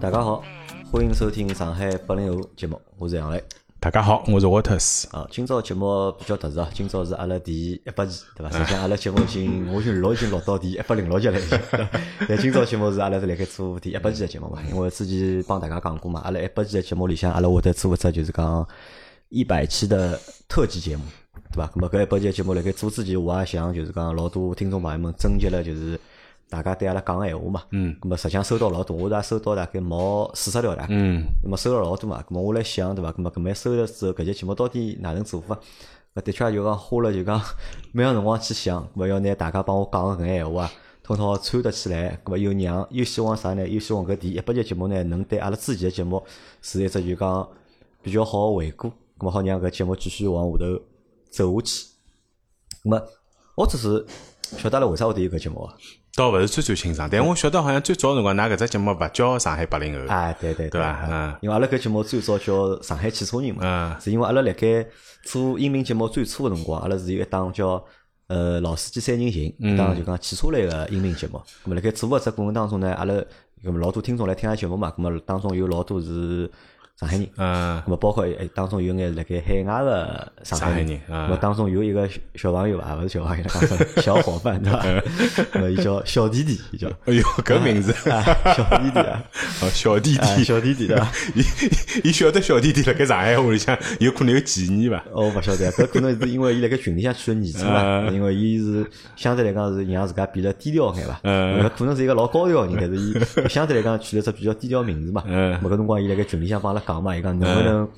大家好，欢迎收听上海八零后节目，我是杨磊。大家好，我是 Waters。啊，今朝节目比较特殊啊，今朝是阿拉第一百期，对伐？实际上阿拉节目已经，我已经录已经录到第一百零六集了已经。但今朝节目是阿拉是辣盖做第一百期的节目嘛？因为之前帮大家讲过嘛，阿拉一百期的节目里向，阿拉会得做一只就是讲一百期的特辑节目，对伐？那么搿一百期节目辣盖做之前，我也想就是讲老多听众朋友们征集了就是大家对阿拉讲个闲话嘛。嗯。咁么实际上收到老多，我也收到大概毛四十条大概。嗯。咁么收了老多嘛，咁么我来想对伐？咁么搿么收了之后，搿节节目到底哪能做法？搿的确就讲花了就讲蛮长辰光去想，搿么要拿大家帮我讲个搿眼闲话，统统穿得起来，搿么又让又希望啥呢？又希望搿第一百集节目呢，能对阿拉之前个节目是一只就讲比较好个回顾，搿么好让搿节目继续往下头走下去。咁么我只是晓得阿拉为啥会得有搿节目啊？倒勿是最最清爽，但我晓得好像最早辰光，㑚搿只节目勿叫上海八零后，啊，对对对。伐？嗯，因为阿拉搿节目最早叫上海汽车人嘛，嗯。是因为阿拉辣盖做音频节目最初个辰光，阿拉是有一档叫呃老司机三人行，一档就讲汽车类个音频节目。咾么辣盖做搿只过程当中呢，阿拉咁么老多听众来听下节目嘛，咁么当中有老多是上海人，嗯咁么包括诶当中有眼辣盖海外个上海人，上海人咁么当中有一个小小朋友啊，勿是小朋友，讲成小伙伴对伐？咁么伊叫小弟弟，伊叫。哎哟，搿名字，啊小弟弟啊，哦，小弟啊弟，小弟弟对伐？伊伊晓得小弟弟辣盖上海话里向？有可能有歧义伐？哦，勿晓得，搿可能是因为伊辣盖群里向取个昵称嘛，因为伊是相对来讲是让自家变得低调眼伐。嗯可能是一个老高调个人，但是伊相对来讲取了只比较低调名字嘛。嗯咾搿辰光伊辣盖群里向帮阿拉讲嘛，伊讲能不能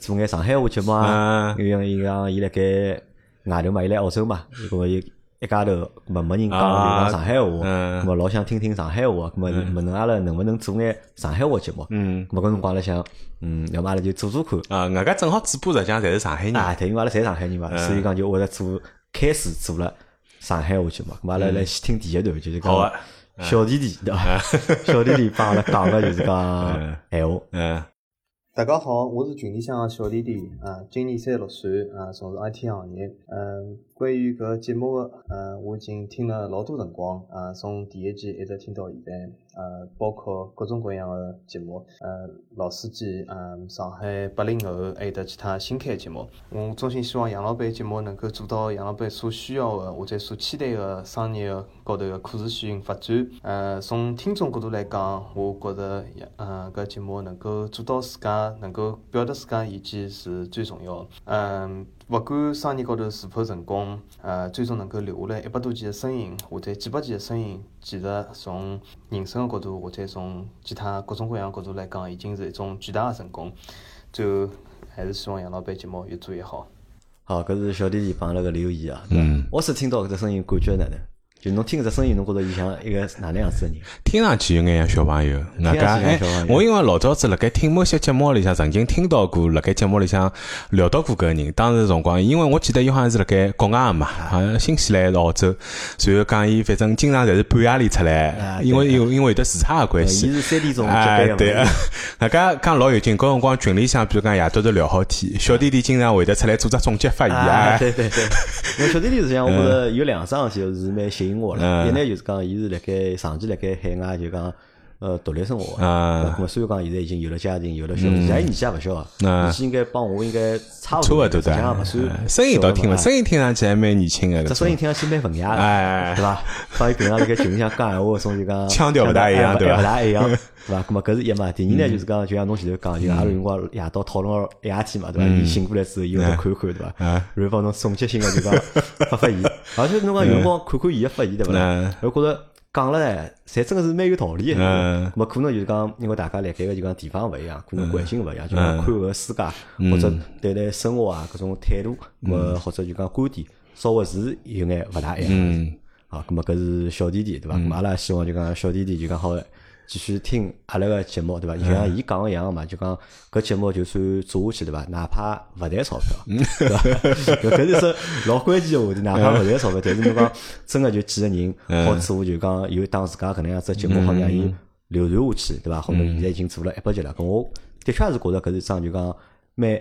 做眼上海话节目啊？嗯。因为伊讲伊辣盖外头嘛，伊来澳洲嘛，搿么伊。一家头，没没人讲就讲上海话，嗯。咾么老想听听上海话，咾么问侬阿拉能不能做眼上海话节目？嗯。咾么搿辰光阿拉想，嗯，要么阿拉就做做看，啊，外加正好主播实际上侪是上海人，啊，对，因为阿拉侪上海人嘛，所以讲就会得做开始做了上海话节目。咁阿拉来先听第一段，就是讲小弟弟对伐？小弟弟帮阿拉讲个就是讲 闲话。大家好，我是群里向的小弟弟啊，今年三十六岁啊，从事 IT 行业。嗯，关于搿节目个，嗯，我已经听了老多辰光啊，从第一季一直听到现在，呃，包括各种各样的节目，呃，老司机，嗯，上海八零后，还有得其他新开的节目。我衷心希望杨老板节目能够做到杨老板所需要的或者所期待的商业高头的可持续性发展。呃，从听众角度来讲，我觉着，呃，搿节目能够做到自家能够表达自家意见是最重要的。嗯，勿管生意高头是否成功，呃，最终能够留下来一百多集的声音，或者几百集的声音，其实从人生的角度，或者从其他各种各样的角度来讲，已经是一种巨大的成功。最后，还是希望杨老板节目越做越好。好，搿是小弟弟帮阿拉个留言啊。嗯，我是听到搿只声音，感觉哪能？就侬听搿只声音，侬觉着伊像一个哪能样子个人？听上去有眼像小朋友，外加哎上去像小朋，友我因为老早子辣盖听某些节目里向曾经听到过，辣盖节目里向聊到过搿个人。当时辰光，因为我记得伊好像是辣盖国外个嘛，好像新西兰还是澳洲，随后讲伊反正经常侪是半夜里出啊来，因为有因为有得时差个关伊系。是三点钟接哎，班对个嘛。，大家讲老有劲，搿辰光群里向，比如讲夜到头聊好天，小弟弟经常会得出来做只总结发言，啊，哎，对对对，因为小弟弟实际上我觉着有两桩事体是蛮吸引我的，嗯。一呢就是讲伊是辣盖长期辣盖海外就讲呃独立生活的，嗯那么虽然讲现在已经有了家庭，有了小孩，现在年纪也勿小啊，嗯年纪应该帮我应该差不差勿多实际上的勿算哎，声音倒听了了，声音听上去还蛮年轻个，这声音听上去蛮文雅的，哎对伐？帮伊平常辣盖群里向讲闲话的种就讲 腔调不大一样哎对吧勿大一样，对伐？咁么搿是一嘛。第二呢就是讲，就像侬前头讲，就阿拉有辰光夜到讨论夜天嘛，对伐？伊醒过来之后，伊会得看看，对伐？嗯然后帮侬总结性个就讲发发言，而且侬讲有辰光看看伊个发言，对勿啦嗯？我觉着讲了呢，侪真个是蛮有道理个。嗯咁么可能就是讲，因为大家辣盖个就讲地方勿一样，可能环境勿一样，就讲嗯看搿个世界或者对待生活啊各种态度，咁么或者就讲观点，稍微是有眼勿大一样。嗯。好，咁么搿是小弟弟对伐？咁么阿拉希望就讲小弟弟就讲好继续听阿拉个节目对伐？就像伊讲个一样嘛，就讲搿节目就算做下去对伐？哪怕勿赚钞票，对伐？搿搿是只老关键个话题，哪怕勿赚钞票，但是侬讲真个就几个人好做，就讲有当自家搿能样子节目好让伊流传下去，对伐？好，侬现在已经做了一百集了，搿我的确是觉着搿是一桩就讲蛮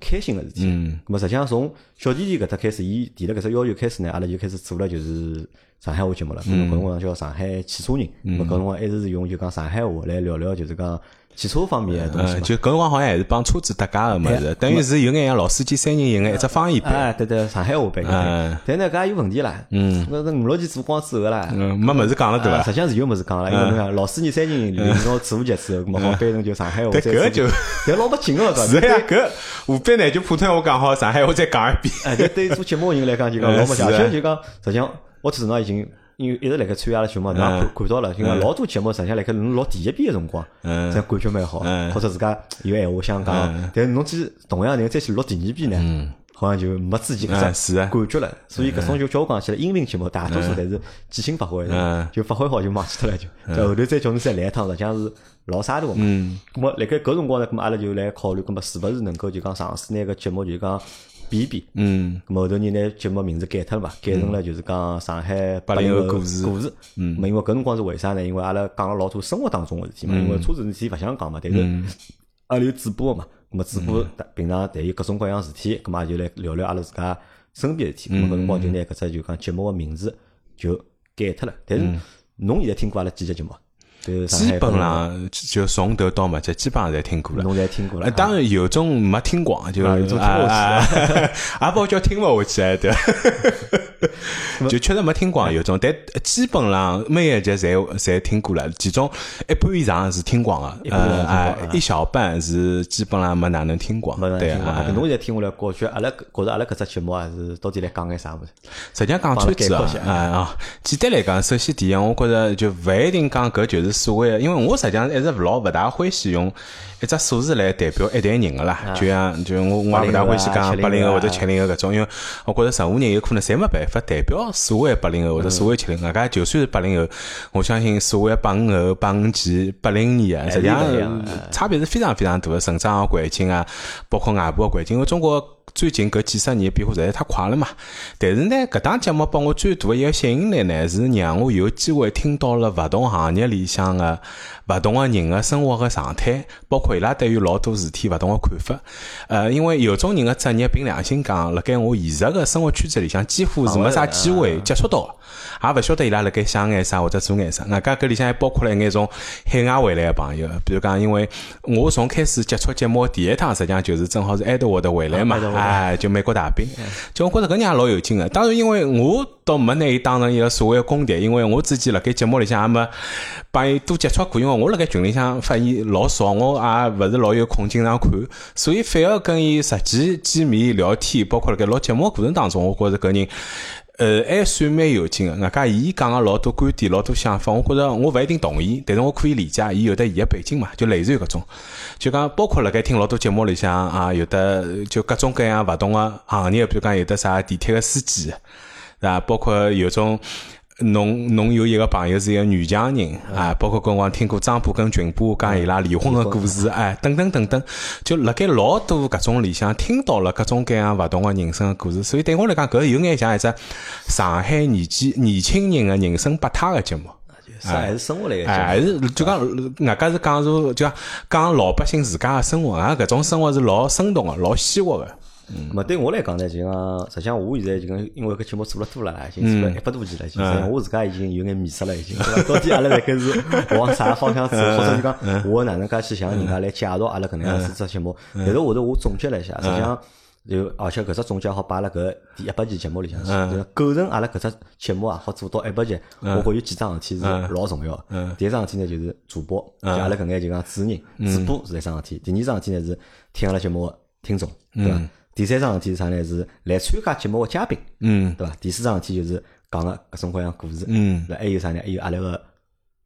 开心个事体。嗯，咁么实际上从小弟弟搿搭开始，伊提了搿只要求开始呢，阿拉就开始做了就是上海话节目了。搿辰光叫上海汽车人，咁么搿辰光一直是用就讲上海话来聊聊就是讲汽车方面的东西。就搿辰光好像还是帮车子搭界个物事，等于是有眼像老司机三人行个一只方言版。哎，对对，上海话版。嗯但呢，搿也有问题啦。嗯，搿五六期做光之后啦。嗯，没物事讲了对伐？啊实际上是有物事讲了，因为侬想老司机三人领到字幕节之后，咁么好翻成就上海话。搿就 但老没劲个，是呀，搿下班呢就普通话讲好，上海话再讲一遍。哎，但对于做节目人来讲，就讲 嗯老没劲。是啊而且就讲，实际上我头脑已经因为一直辣盖参加阿拉节目，侬也看看到了，就讲老多节目实际上辣盖侬录第一遍个辰光，嗯。这感觉蛮好嗯，或者自家有闲话想讲，但是侬去同样人再去录第二遍呢，好像就没之前搿只嗯是啊。感觉了。所以搿种就叫我讲起来，音频节目大多数侪是即兴发挥的嗯，就发挥好就忘记脱了，就就后头再叫侬再来一趟，实际上是老沙土个嘛。嗯。咁么辣盖搿辰光呢，咾么阿拉就来考虑，咾么是勿是能够就讲尝试拿个节目就讲变一变。嗯咁么后头人拿节目名字改脱了嘛，改成了就是讲上海八零后后故事故事。嗯，因为搿辰光是为啥呢？因为阿拉讲了老多生活当中个事体嘛，因为车子事体勿想讲嘛，但是阿拉有主播个嘛，咁么主播平常谈有各种各样事体，咁么也就来聊聊阿拉自家身边事体。咁么搿辰光就拿搿只就讲节目个名字就改脱了。但是侬现在听过阿拉几集节目？就基本上就从头到末就基本上侪听过了。侬侪听过了呃，。当然有种没听光，就啊有种听不啊下啊，也不好叫听勿下去哎，对，就确实没听光有种，但基本上每一集侪侪听过了，其中一半以上是听光的，呃，啊，一小半是基本上没哪能听光，没人对啊。侬现在听下来，感觉阿拉觉着阿拉搿只节目啊是到底来讲眼啥物事？实际上讲车子啊啊，简单来讲，首先第一，我觉着就勿一定讲搿就是所谓的，因为我实际上一直勿老勿大欢喜用一只数字来代表一代人个啦，就像就我我也勿大欢喜讲八80后啊零后或者七零后搿种，因为我觉着任何人有可能侪没办法代表所谓八零后或者所谓七零后，搿就算是八零后，我相信所谓八五后、八五前、八零年啊，实际上差别是非常非常大个，成长个环境啊，包括外部个环境，因为中国。最近搿几十年变化实在太快了嘛，但是呢，搿档节目拨我最大的一个吸引力呢，是让我有机会听到了勿同行业里向个勿同个人个生活个状态，包括伊拉对于老多事体勿同个看法。呃，因为有种人个职业，凭良心讲，辣盖我现实个生活圈子里向，几乎是没啥机会接触到个。也勿晓得伊拉辣盖想眼啥或者做眼啥，外加搿里向还包括了一眼从海外回来个朋友，比如讲，因为我从开始接触节目第一趟，实际上就是正好是爱德华德回来嘛哎，就美国大兵，就我觉着搿人也老有劲个。当然，因为我倒没拿伊当成一个所谓个公敌，因为我自己辣盖节目里向也没帮伊多接触过，因为我辣盖群里向发现老少，我也勿是老有空经常看，所以反而跟伊实际见面聊天，包括辣盖录节目过程当中，我觉着搿人。呃，还算蛮有劲个。外加伊讲个老多观点、老多想法，我觉着我勿一定同意，但是我可以理解，伊有得伊个背景嘛，就类似于搿种。就讲包括辣盖听老多节目里向啊，有的就各种各样勿同个行业，比如讲有的啥地铁个司机，对伐？包括有种。侬侬有一个朋友是一个女强人啊，包括跟我听过张波跟群波讲伊拉离婚的故事，哎，等等等等，就辣盖老多搿种里向听到了各种各样勿同的人生个故事，所以对我来讲，搿有眼像一只上海年纪年轻人的人生百态个节目。是还是生活类个还是就讲，外加是讲述，就讲讲老百姓自家个生活，啊，搿种生活是老生动个，老鲜活个。咁么对我来讲呢，就讲，实际上我现在就讲，因为搿节目做了多了啦，已经做了一百多期了，已经，实我自家已经有眼迷失了，已经，到底阿拉辣盖是往啥方向走，或者就讲我哪能介去向人家来介绍阿拉搿能样子只节目？但是后头我总结了一下，实际上。就而且搿只总结好摆辣搿第一百期节目里向去，就是构成阿拉搿只节目啊，好做到一百期，我觉有几桩事体是老重要。的。第一桩事体呢就是主播，就阿拉搿眼就讲主持人，主播是一桩事体。第二桩事体呢是听阿拉节目个听众，对伐？第三桩事体是啥呢？是来参加节目个嘉宾，嗯对伐？第四桩事体就是讲个各种各样故事，嗯，那还有啥呢？还有阿拉个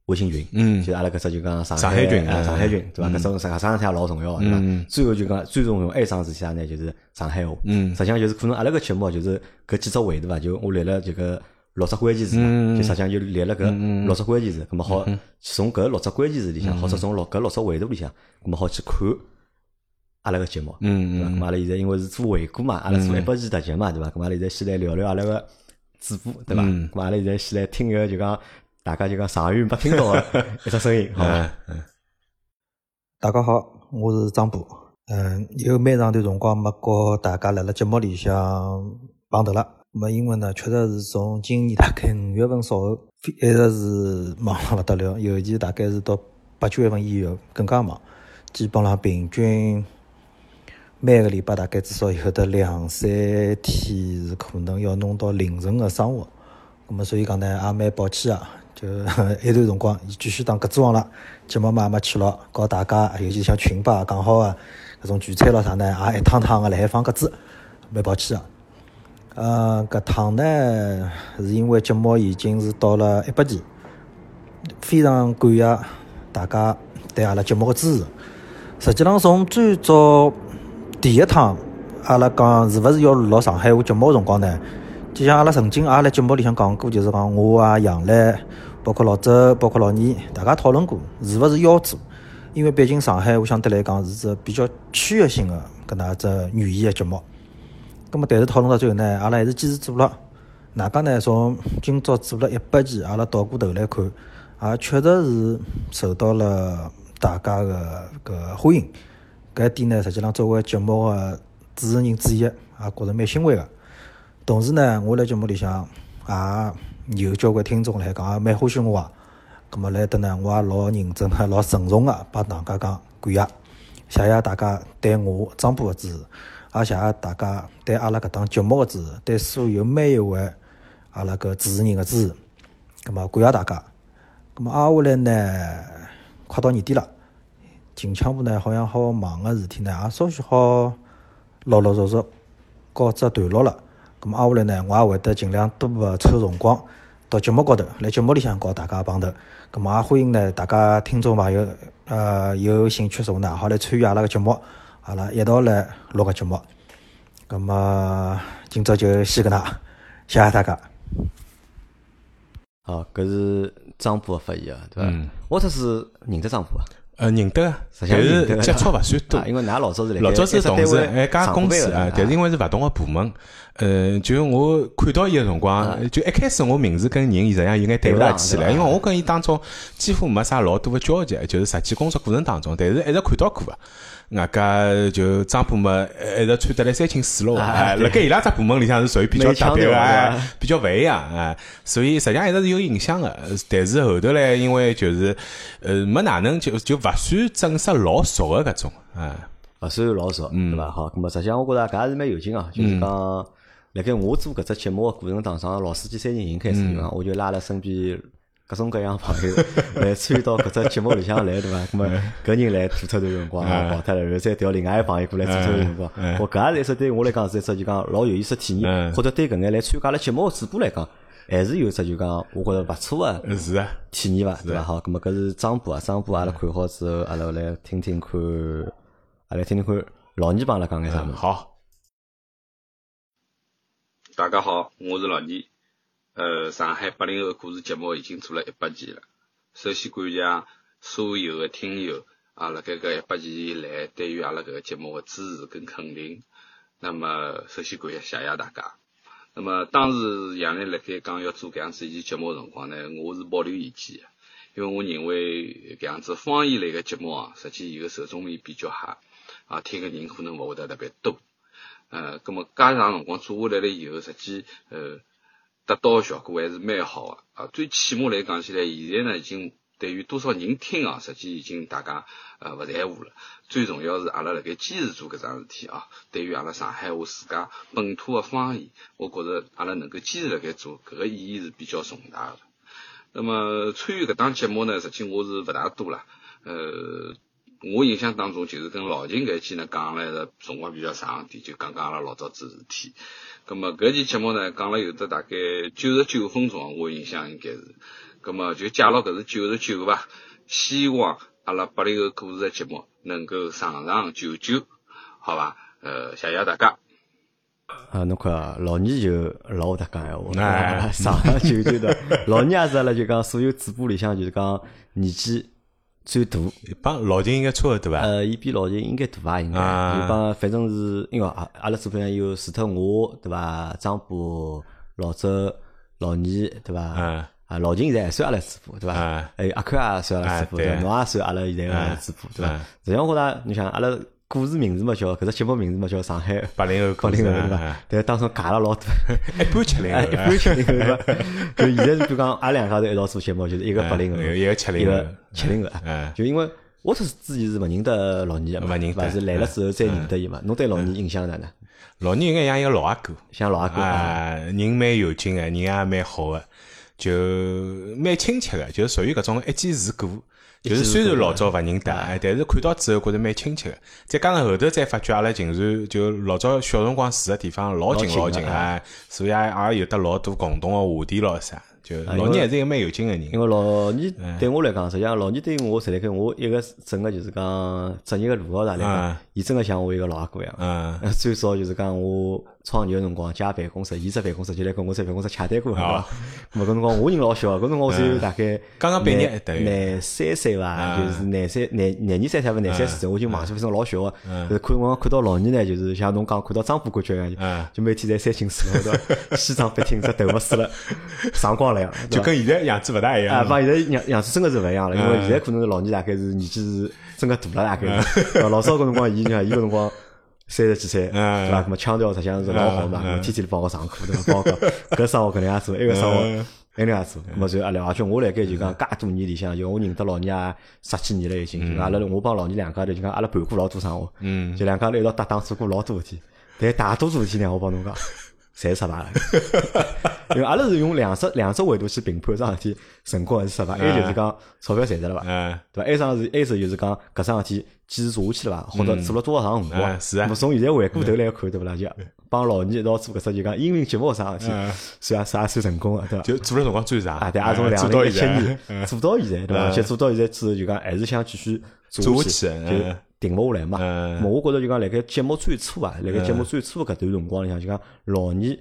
微信群，嗯就是阿拉搿只就讲上上海群上海群，对伐？搿种啥桩事体也老重要个，对伐？最后就讲最重要还有一桩事体啥呢？就是上海话，嗯实际上就是可能阿拉个节目就是搿几只维度伐？就我列了这个六只关键词就实际上就列了搿六只关键词，葛末好从搿六只关键词里向，或者从六搿六只维度里向，葛末好去看阿拉个节目，嗯对伐？咁嘛阿拉现在因为是做回顾嘛，阿拉做一百期特辑嘛，对伐？咁嘛阿拉现在先来聊聊阿拉个主播，对伐？嗯咁嘛阿拉现在先来听一个就讲大家就讲长远没听到个 一只声音，好伐？嗯大家好，我是张波。嗯，有蛮长段辰光没和大家辣辣节目里向碰头了。么因为呢，确实是从今年大概五月份稍后，一直是忙了勿得了，尤其大概是到八九月份以后更加忙，基本上平均每个礼拜大概至少有得两三天是可能要弄到凌晨个生活。咁么所以讲呢，也蛮抱歉啊，就 一段辰光伊继续当鸽子王了，节目嘛也没去了，告大家，尤其像群吧讲好个搿种聚餐咯啥呢，也一趟趟个辣海放鸽子，蛮抱歉啊。呃，搿趟呢，是因为节目已经是到了一百期，非常感谢大家对阿拉节目的支持。实际上，从最早第一趟阿拉讲是勿是要录上海话节目的辰光呢，就像阿拉曾经也辣节目里向讲过，就是讲我啊、杨澜，包括老周、包括老倪，大家讨论过是勿是要做，因为毕竟上海话相对来讲是只比较区域性的搿能只语言的节目。咁么，但是讨论到最后呢，阿拉还是坚持做了。哪讲呢？从今朝做了一百期，阿拉倒过头来看，也确实是受到了大家的搿欢迎。搿一点呢，实际上作为节目的主持人之一，也觉着蛮欣慰个。同时呢，我辣节目里向也有交关听众来讲，也蛮欢喜我啊。咁么来得呢，我也老认真、老郑重个帮大家讲感谢，谢谢大家对我张波的支持。也谢谢大家对阿拉搿档节目个支持，对所有每一位阿拉搿主持人个支持，葛末感谢大家。葛末挨下来呢，快到年底了，近腔部呢好像好忙个事体呢，也稍许好陆陆续续告只段落了。葛末挨下来呢，我也会得尽量多个抽辰光到节目高头，辣节目里向告大家碰头。葛末也欢迎呢，大家听众朋友呃有兴趣什么呢，好来参与阿拉个节目。阿拉一道来录个节目，咁么今朝就先搿能，谢谢大家。好，搿是张波个发言啊，对伐？我特是认得张波啊。呃，认得，但是接触勿算多，因为㑚老早是老早是同事，一家公司啊，但是因为是勿同个部门，呃，就我看到伊个辰光，就一开始我名字跟人实际上有眼对勿大起来，因为我跟伊当中几乎没啥老多个交集，就是实际工作过程当中，但是一直看到过个。外加就张部门一直穿得来三清四落哎，辣盖伊拉只部门里向是属于比较特别个，比较勿一样哎，所以实际上一直是有影响个。但是后头来，因为就是呃没哪能就就勿算正式老熟个搿种啊，勿算老熟，对伐？好，咁么实际上我觉着搿也是蛮有劲啊，就是讲辣盖我做搿只节目个过程当中，老司机三人行开始讲，我就拉了身边。各种各样朋友来参与到搿只节目里向来，对伐？咁么搿人来吐脱段辰光啊，跑脱了，然后再调另外一个朋友过来吐脱段辰光。我搿也是一只对我来讲是一只就讲老有意思体验，或者对搿眼来参加了节目个主播来讲，还是有只就讲我觉着勿错个是啊体验伐？对伐？好，咁么搿是张波啊，张波阿拉看好之后，阿拉来听听看，阿拉听听看老倪帮阿拉讲眼啥物事。好，大家好，我是老倪。呃，上海八零后故事节目已经做了一百期了。首先感谢所有的听友啊，辣盖搿一百期以来对于阿拉搿个节目的支持跟肯定。那么，首先感谢谢谢大家。那么，当时杨澜辣盖讲要做搿样子一期节目辰光呢，我是保留意见的，因为我认为搿样子方言类个节目啊，实际伊个受众面比较狭，啊，听个人可能勿会得特别多。呃，葛么加长辰光做下来了以后，实际呃。得到效果还是蛮好的啊！最起码来讲起来，现在呢已经对于多少人听啊，实际已经大家呃勿在乎了。最重要是阿拉辣盖坚持做搿桩事体啊，对于阿拉上海话自家本土的方言，我觉着阿拉能够坚持辣盖做，搿个意义是比较重大的。那么参与搿档节目呢，实际我是勿大多了，呃。我印象当中，就是跟老秦搿期呢讲了一个辰光比较长点，就讲讲阿拉老早子事体。咁么搿期节目呢讲了有的大概九十九分钟，我印象应该是。咁么就介绍搿是九十九吧，希望阿拉八零后故事的节目能够长长久久，好伐？呃，谢谢大家。啊，侬看老倪就老会得讲闲话，长长久久的。老倪也是阿拉就讲所有主播里向就是讲年纪。最大，帮老秦应该差勿多吧？呃，伊比老秦应该大伐？应该，伊帮反正是因为阿阿拉组里向有除脱我，对伐？张波、老周、老倪，对伐？嗯。啊，老秦现在还算阿拉主播，对伐？还有阿宽也算阿拉主播，对伐？侬也算阿拉现在个主播，对伐？实际上我觉着，你想阿拉故事名字嘛叫搿只节目名字嘛叫上海八零后八零后对伐？但当中夹了老多，一半七零哎，后一，半七零后对伐？就现在是比如讲，阿拉两家头一道做节目，就是一个八零后，嗯一个七零后七零后。嗯，就因为我是之前是勿认得老倪个嘛，勿？是来了之后再认得伊嘛。侬对老倪印象哪能？老倪应该像一个老阿哥，像老阿哥啊，啊，人蛮有劲个，人也蛮好个，就蛮亲切个，就属于搿种一见如故。就是虽然老早勿认得，哎但是看到之后觉着蛮亲切个。再加上后头再发觉阿拉竟然就老早小辰光住个地方老近老近啊，所以也也有得老多共同个话题咯啥。就老倪还是一个蛮有劲个人。因为老倪对我来讲，实际上老倪对我实在看我一个整个就是讲职业个路高头来讲嗯，伊真个像我一个老阿哥一样。嗯，呃最早就是讲我创业个辰光，借办公室，伊只办公室就来跟我只办公室洽谈过，对伐？咾搿辰光我人老小，搿辰光我只有大概刚刚毕业廿三岁伐，嗯。就是廿三廿廿二三岁伐，廿三四岁，我已经忘记，反正老小个。嗯。就是看我看到老倪呢，就是像侬讲看到张副感觉一嗯。样，就每天在三清寺 西装笔挺，只头发梳了上光了 样，就跟现在样子勿大一啊，样。帮现在样样子真个是勿一样了，因为嗯现在可能老倪大概是年纪是真个大了，大概老早搿辰光，伊像伊搿辰光三十几岁，嗯对伐？咾么腔调实际上是老好嘛，天天帮我上课，对伐？帮我讲搿生活搿能样做，埃个生活嗯埃能样子。咁么就阿拉，而且我辣盖就讲介多年里向，就我认得老倪也十几年了已经。就阿拉我帮老倪两家头就讲阿拉办过老多生活，嗯就两家头一道搭档做过老多事体，但大多数事体呢，我帮侬讲。侪失败了，因为阿拉是用两只两只维度去评判桩事体成功还是失败。一就是讲钞票赚着了伐？嗯，对伐？埃桩事，埃是就是讲搿桩事体坚持做下去了伐？或者做了多少长辰光？嗯是啊从现在回过头来看，对勿啦？就帮老倪一道做搿只就讲音频节目桩事体嗯，算也算也算成功个，对伐？就做了辰光最长啊，对，也从嗯两零一七年做到现在，对伐？嗯而且做到现在之后，就讲还是想继续做下下去就嗯停勿下来嘛。嗯咾我觉着就讲辣盖节目最初啊，辣盖节目最初搿段辰光里向，就讲老倪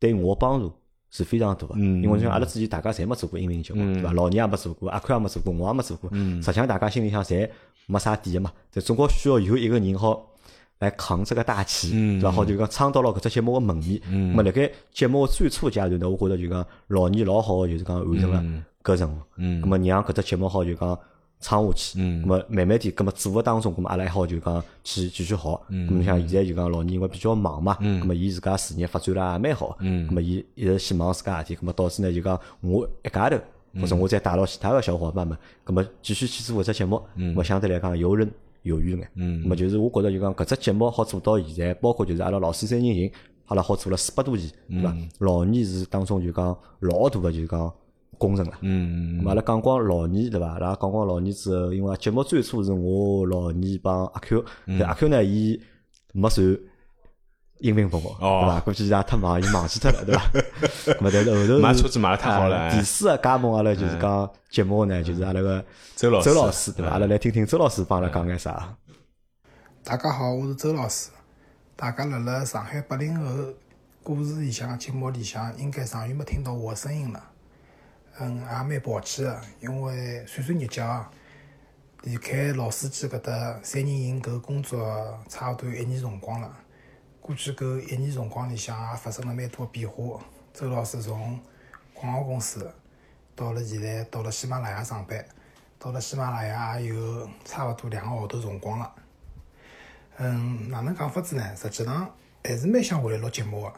对我帮助是非常大个。嗯因为像阿拉之前大家侪没做过音频节目，对伐？老倪也没做过，阿宽也没做过，我也没做过。嗯实际上大家心里向侪没啥底个嘛，但总归需要有一个人好。来扛这个大旗，嗯对伐？好就讲撑到了搿只节目个门面。嗯那么辣盖节目最初阶段呢，我觉着就讲老倪老好个，就是讲完成了嗯搿任务。嗯咁么让搿只节目好就讲撑下去，嗯。咁么慢慢点，咁么做个当中，咁么阿拉还好就讲去继续好，咁么像现在就讲老倪因为比较忙嘛，嗯。咁么伊自家事业发展了也蛮好，嗯。咁么伊一直先忙自家事体，咁么导致呢就讲我一家头，或者我再带牢其他个小伙伴们，咁么继续去做搿只节目，咁么相对来讲游刃有余眼，咁么就是我觉着就讲搿只节目好做到现在，包括就是阿拉老师三人行，阿拉好做了四百多期，对伐？老倪是当中就讲老大个就是讲功臣了。嗯咁阿拉讲光老倪对伐？阿拉讲光老倪之后，因为节目最初是我老倪帮阿 Q，但阿 Q 呢，伊没传音频拨我，哦对伐？估计伊也太忙，伊忘记脱了，对伐？咁么但是后头是买车子买得太好了啊第四个加盟阿拉就是讲节目呢，就是阿拉个周老师周老师对伐？阿拉来听听周老师帮阿拉讲眼啥。大家好，我是周老师。大家辣辣上海八零后故事里向节目里向，应该长远没听到我的声音了。嗯，也蛮抱歉的，因为算算日脚啊，离开老司机搿搭三人行搿工作差勿多一年辰光了。过去搿一年辰光里向也发生了蛮多变化。周老师从广告公司到了现在到了喜马拉雅上班，到了喜马拉雅也有差勿多两个号头辰光了。嗯，哪能讲法子呢？实际上还是蛮想回来录节目个，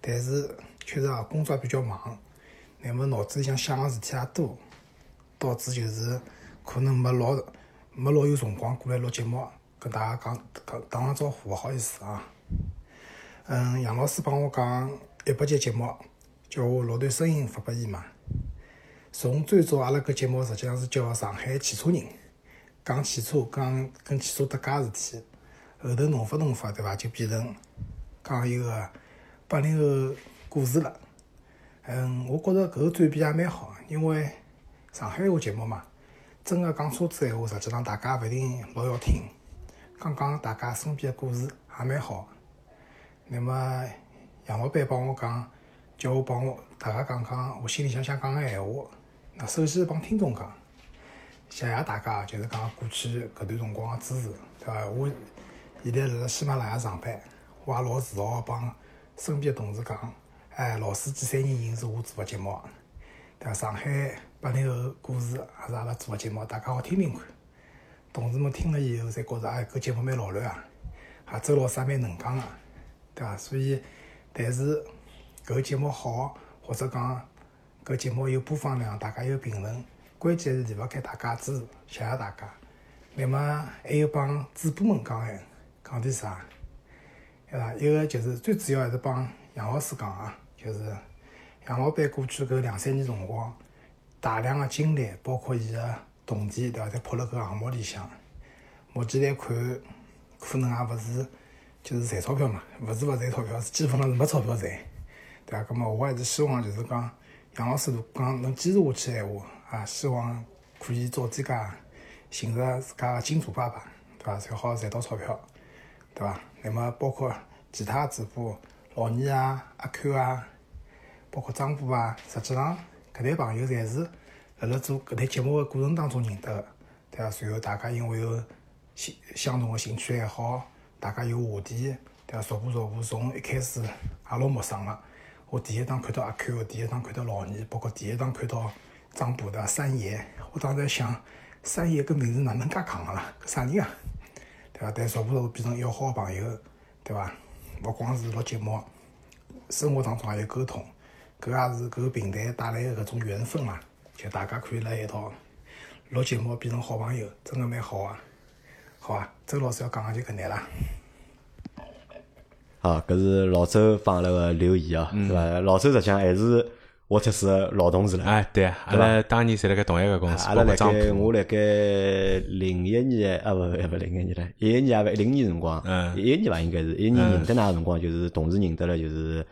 但是确实啊，工作比较忙，乃末脑子里向想个事体也多，导致就是可能没老没老有辰光过来录节目，跟大家讲讲打声招呼，勿好意思啊。嗯，杨老师帮我讲一百集节目，叫我录段声音发拨伊嘛。从最早阿拉搿节目实际上是叫上海汽车人，讲汽车，讲跟汽车搭界事体。后头弄法弄法，对伐？就变成讲一个八零后故事了。嗯，我觉着搿个转变也蛮好，因为上海话节目嘛，真个讲车子闲话，实际上大家勿一定老要听。讲讲大家身边个故事也蛮好。那么杨老板帮我讲，叫我帮我大家讲讲我心里向想讲个闲话。那首先帮听众讲，谢谢大家，就是讲过去搿段辰光个支持，对伐？我现在辣辣喜马拉雅上班，我也老自豪帮身边的同事讲，哎，老司机三人行是我做个节目，对伐？上海八零后故事也是阿拉做个节目，大家好听听看。同事们听了以后，侪觉着哎，搿节目蛮老卵啊，啊，周老师也蛮能讲个，对伐？所以，但是搿节目好，或者讲搿节目有播放量，大家有评论，关键是离勿开大家支持，谢谢大家。那么还有帮主播们讲哎，讲点啥？对伐？一个就是最主要还是帮杨老师讲啊，就是杨老板过去搿两三年辰光，大量个精力，包括伊个动机，对伐？侪扑辣搿项目里向。目前来看，可能也勿是就是赚钞票嘛，勿是勿赚钞票，是基本上是没钞票赚，对伐？葛末我还是希望就是讲杨老师如果讲能坚持下去个闲话，啊，希望可以早点介寻着自家个金主爸爸，对伐？才好赚到钞票，对伐？那么包括其他主播老倪啊、阿 Q 啊，包括张波啊，实际上搿对朋友侪是辣辣做搿台节目个过程当中认得个，对伐？随后大家因为有相相同个兴趣爱好，大家有话题，对伐？逐步逐步从一开始也老陌生个。我第一趟看到阿 Q，第一趟看到老倪，包括第一趟看到张波的三爷，我当时在想，三爷搿名字哪能介戆个啦？搿啥人啊？对伐？但逐步逐步变成一个好朋友，对伐？勿光是录节目，生活当中也有沟通，搿也是搿个平台带来个搿种缘分嘛，就大家可以辣一道录节目，变成好朋友，真个蛮好啊！好啊，周老师要讲个就搿眼啦。好，搿是老周帮阿拉个留言啊，是伐？老周实际上还是沃特斯个老同事了。哎，对啊，阿拉当年侪辣盖同一个公司，阿拉辣盖我，辣盖零一年啊，勿勿勿零一年了，一一年也勿一零年辰光，嗯。一一年伐应该是，一一年认得㑚个辰光，就是同时认得了，就是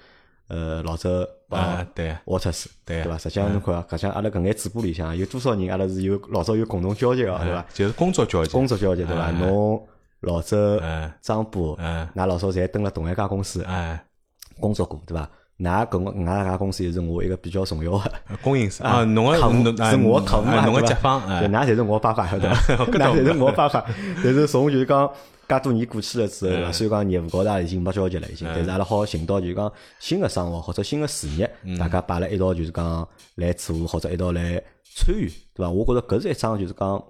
呃老周啊对啊沃特斯，对啊对伐？实际上侬看啊，搿像阿拉搿眼主播里向有多少人，阿拉是有老早有共同交集个，对伐哎？就是工作交集，工作交集对伐？哎侬老周哎、张波，哎㑚老早侪蹲辣同一家公司哎，工作过，对伐？㑚搿个搿家家公司也是我一个比较重要个。供应商啊，侬个客户侬是我的客户侬个甲方，哎对，㑚侪是我爸爸，晓得伐？搿㑚侪是我爸爸。但是从就是讲，介多年过去了之后，对伐嗯虽然讲业务高头也已经没交集了，已经，但是阿拉好寻到就是讲新的生活或者新的事业，嗯大家摆辣一道就是讲来做或者一道来参与，对伐？我觉着搿是一桩就是讲。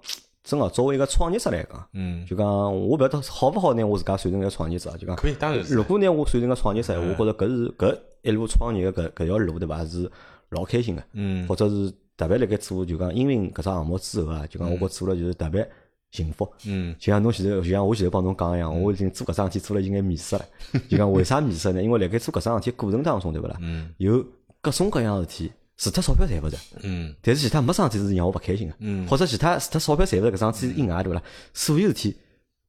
真个，作为一个创业者来讲，嗯，就讲我勿晓得好勿好拿我自家算成一个创业者，就讲可以当然如果拿我算成个创业者，我觉着搿是搿一路创业个搿搿条路，对伐？是老开心个。嗯或者是特别辣盖做就讲音频搿只项目之后啊，就讲我觉做了就是特别幸福。嗯就像侬现在，就像我现在帮侬讲一样，我已经做搿桩事体做了已经眼迷失了。就讲为啥迷失呢？因为辣盖做搿桩事体过程当中，对勿啦？嗯有各种各样事体，除脱钞票赚勿着，嗯但是其他没桩事体是让我勿开心个。嗯或者其他除脱钞票赚勿着搿桩事体以外，对勿啦？所有事体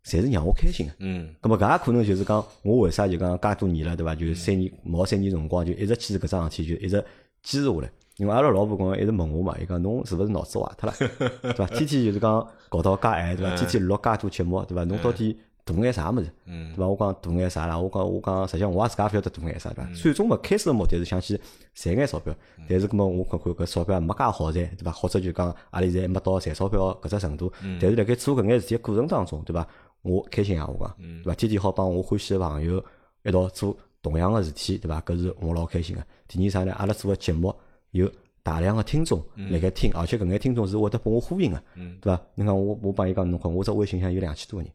侪是让我开心个。嗯咁么搿也可能就是讲，我为啥就讲介多年了，对伐？就三年毛三年辰光，就一直坚持搿桩事体，就一直坚持下来。因为阿拉老婆讲一直问我嘛，伊讲侬是勿是脑子坏脱了，对伐？天天就是讲搞到介晚，对伐？天天录介多节目，对伐？侬到底图眼啥物事，嗯对伐？我讲图眼啥啦？我讲我讲，实际上我也自家勿晓得图眼啥，对伐？最终嘛，开始个目的是想去赚眼钞票，但是搿么我看看搿钞票也没介好赚，对伐？或者就讲阿拉现在还没到赚钞票搿只程度，但是辣盖做搿眼事体个过程当中，对伐？我开心啊，我讲，对伐？天天好帮我欢喜个朋友一道做同样个事体，对伐？搿是我老开心个。第二啥呢？阿拉做个节目有大量的听众辣盖听，而且搿眼听众是会得拨我呼应个，对伐？侬讲我我帮伊讲，侬看我只微信上有两千多个人。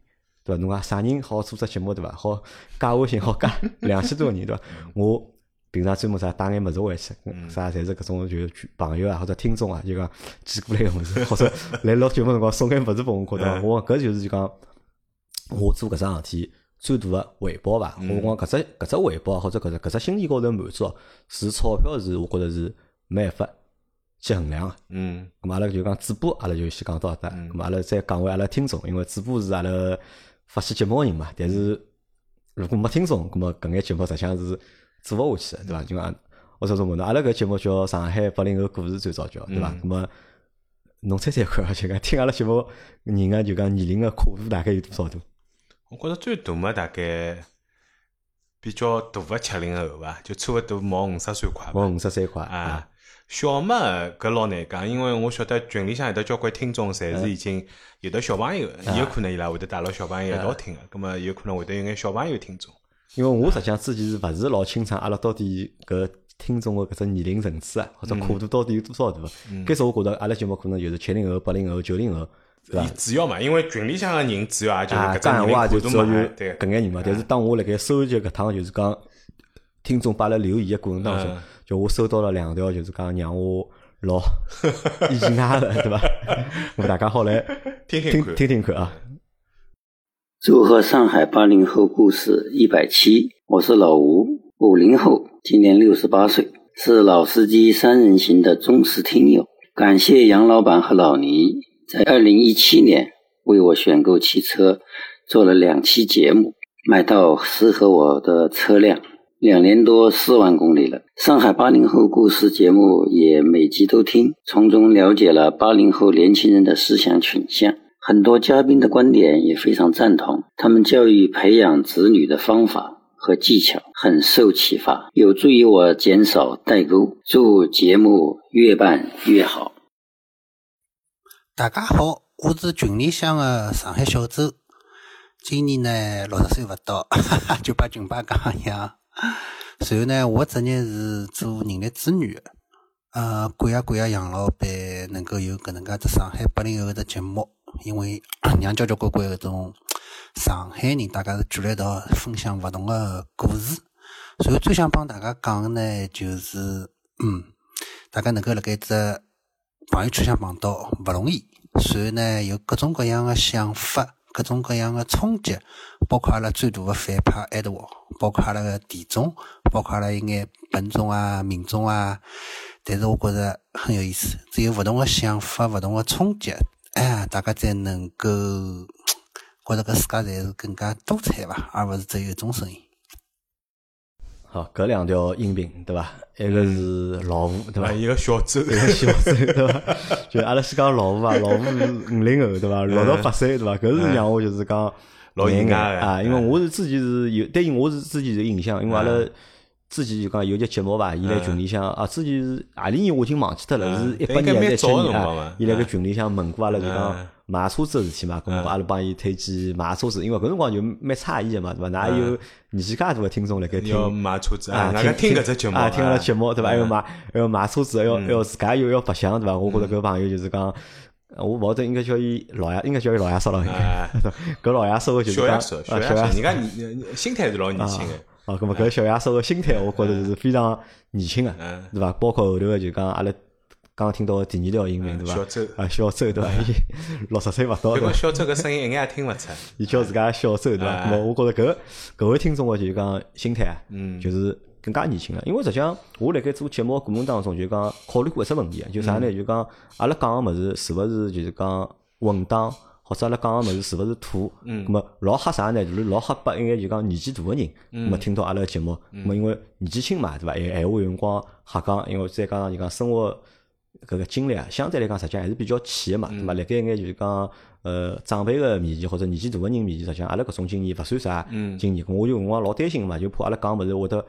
对伐？侬讲啥人好做只节目对伐？好加微信好加两千多个人对伐？我平常专门啥带眼物事回去，啥侪是搿种就朋友啊或者听众啊，就讲寄过来个物事，或者 来录节目辰光送眼物事拨我，觉得我讲搿就是就讲我做搿桩事体最大个回报伐？我讲搿只搿只回报或者搿只搿只心理高头满足哦，是钞票是我觉着是没办法去衡量个。嗯咁么阿拉就讲主播，阿拉就先讲到搿搭。咁么阿拉再讲回阿拉听众，因为主播是阿拉发起节目个人嘛。但是如果没听众，咁么搿眼节目实际上是做勿下去个，对伐？就讲我稍稍问侬，阿拉搿节目叫《上海八零后故事》，最早叫对伐？咁么侬猜猜看，就讲听阿拉节目人个就讲年龄个跨度大概有多少大？我觉着最大嘛，大概比较大个七零后伐，就差勿多毛五十岁快毛。五十三块啊，小嘛搿老难讲，因为我晓得群里向有得交关听众，侪是已经有的小朋友的，有可能伊拉会得带牢小朋友一道听个，葛末有可能会得有眼小朋友听众。因为我实际上之前是勿是老清爽，阿拉到底搿听众个搿只年龄层次啊，或者跨度到底有多少大？开始我觉得阿拉节目可能就是七零后、八零后、九零后对伐？主要嘛，因为群里向个人主要也就是啊，搿只年龄跨度嘛，主要就对，搿眼人嘛。但是当我辣盖收集搿趟就是讲听众拨阿拉留言个过程当中嗯，就我收到了两条，就是讲让我老意外的，对吧？我大家好来听听听看听听看啊。祝贺上海八零后故事一百期，我是老吴，五零后，今年六十八岁，是老司机三人行的忠实听友。感谢杨老板和老倪在二零一七年为我选购汽车做了两期节目，买到适合我的车辆，两年多四万公里了。上海八零后故事节目也每集都听，从中了解了八零后年轻人的思想倾向。很多嘉宾的观点也非常赞同，他们教育培养子女的方法和技巧很受启发，有助于我减少代沟。祝节目越办越好。大家好，我是群里向的上海小周，今年呢六十岁不到，就把群爸讲一样。随后呢，我职业是做人力资源的，呃，感谢感谢杨老板能够有搿能介只上海八零后的节目，因为让交交关关搿种上海人大家是聚辣一道分享勿同的故事。随后最想帮大家讲的呢，就是嗯，大家能够辣盖只朋友圈上碰到勿容易，随后呢有各种各样的想法，各种各样的冲击，包括阿拉最大的反派爱德华包括阿拉个田中，包括阿拉一眼本种啊、民众啊，但是我觉着很有意思，只有勿同的想法、勿同的冲击，哎，大家才能够觉着搿世界才是更加多彩吧，而勿是只有一种声音。好，搿两条音频对伐？一个是老吴对伐？一个小周，一个小周对伐？就阿拉先讲老吴啊，老吴是五零后对伐？六十八岁对伐？搿是让我就是讲老意外啊，因为嗯我是之前是有，对于我是之前有印象，因为阿拉嗯之前就讲有节节目伐，伊辣群里向啊，之前是何里年我已经忘记脱了，嗯是一八年还是一七年啊？伊辣盖嗯群里向问过阿拉就讲嗯买车子个事体嘛，咁么阿拉帮伊推荐买车子，因为搿辰光就蛮诧异个嘛，对伐？哪有年纪介大个听众辣盖听？要买车子啊，大家听搿只节目啊，听阿拉节目对伐？还要嗯买，还要买车子，还要还要自家又要白相对伐？我觉着嗯搿朋友就是讲，呃我勿晓得应该叫伊老爷，应该叫伊老爷叔了。搿老爷叔个就是小爷叔，小小亚叔，人家年心态是老年轻的，啊，搿么搿小爷叔个心态，我觉着就是非常年轻个，嗯对伐？包括后头个就讲阿拉刚刚听到个第二条音频对伐小？周，啊，小周对伐？伊 六十岁勿到对伐？结果小周搿声音一眼也听勿出，伊叫自家小周对伐？哎咁么我觉着搿搿位听众个就是讲心态啊，嗯就是更加年轻了。因为实际上我辣盖做节目个过程当中，就讲考虑过一只问题啊，就啥嗯呢？就讲阿拉讲个物事是勿是就是讲稳当，或者阿拉讲个物事是勿是土？嗯咁么老吓啥呢？就是老吓拨一眼就讲年纪大个人，咁嗯么听到阿拉个节目，咁么因为年纪轻嘛，对伐？闲闲话有辰光瞎讲，因为再加上就讲生活。搿个经历啊，相对来讲实际上还是比较浅个嘛，对伐？辣盖一眼就是讲呃长辈个面前或者年纪大个人面前，实际上阿拉搿种经验勿算啥嗯经验。我就有辰光老担心嘛，就怕阿拉讲物事会得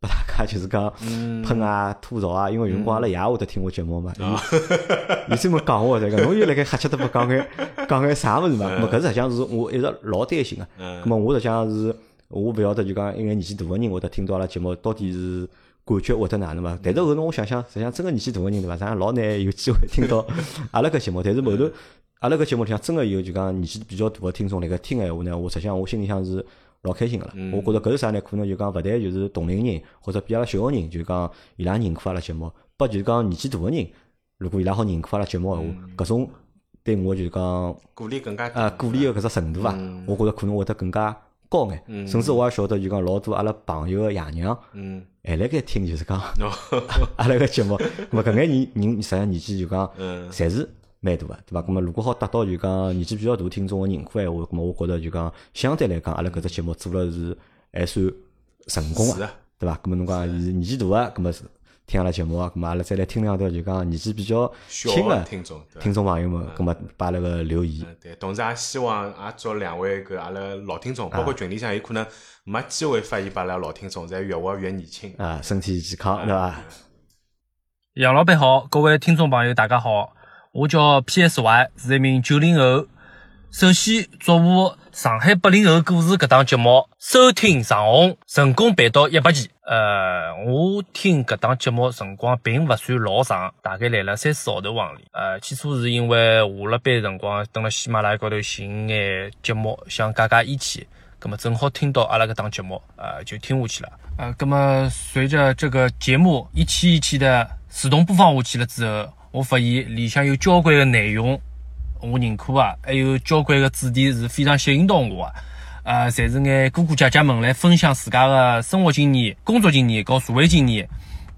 拨大家 就是讲嗯喷啊、吐槽啊，因为有辰光阿拉爷会得听我节目嘛，啊 伊伊专门讲我这个，侬又辣盖瞎七搭八讲眼 讲眼啥物事嘛？搿实际上是我一直老担心个。嗯咁么我实际上是我勿晓得就讲一眼年纪大个人会得听到阿拉节目到底是。感觉会得哪能嘛？但是后头我想想，实际上真个年纪大个人对伐？实际上老难有机会听到 阿拉搿节目。但是后头阿拉搿节目里向真个有就讲年纪比较大个听众辣盖听闲话呢，我实际上我心里向是老开心个啦。我觉着搿是啥呢？可能就讲勿但就是同龄人或者比阿拉小个人，就讲伊拉认可阿拉节目，拨就是讲年纪大个人，如果伊拉好认可阿拉节目个话，搿种对我就是讲鼓励更加啊鼓励个搿只程度啊，我觉着可能会得更加高眼。甚至我也晓得就讲老多阿拉朋友个爷娘。嗯，还辣盖听，就是讲哦 阿拉个节目，咁么搿眼人人实际上年纪就讲，嗯侪是蛮大个，对伐？咁么如果好达到就讲年纪比较大听众个认可闲话，咁么我觉着就讲相对来讲，阿拉搿只节目做了是还算成功个，对伐？咁么侬讲是年纪大个，咁么是听阿拉节目啊，咁么阿拉再来听两条就讲年纪比较小轻的听众，听众朋友们，咁么把阿拉个留言嗯，对，同时也希望也祝两位搿阿拉老听众，包括群里向有可能没机会发现把阿拉老听众，侪越活越年轻。啊，身体健康，对伐？杨老板好，各位听众朋友大家好，我叫 PSY，是一名九零后。首先祝我上海八零后故事搿档节目收听长虹成功办到一百期。呃，我听搿档节目辰光并勿算老长，大概来了三四号头往里。呃，起初是因为下了班辰光，蹲辣喜马拉雅高头寻眼节目，想加加义气，葛么正好听到阿拉搿档节目，呃，就听下去了。呃，葛么随着这个节目一期一期的自动播放下去了之后，我发现里向有交关的内容。我认可啊，还有交关个主题是非常吸引到我啊。呃，侪是眼哥哥姐姐们来分享自家的生活经验、工作经验和社会经验。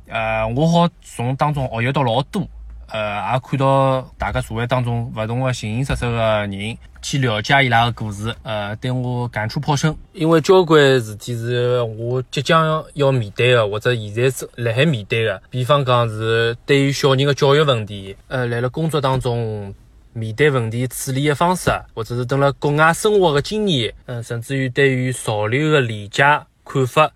呃，我好从当中学习到老多，呃，也看到大家社会当中勿同的形形色色的人，去了解伊拉的故事，呃，对我感触颇深。因为交关事体是我即将要面对的，或者现在是辣海面对的。比方讲是对于小人的教育问题，呃，辣辣工作当中。面对问题处理的方式，或者是等辣国外生活的经验，嗯，甚至于对于潮流的理解看法。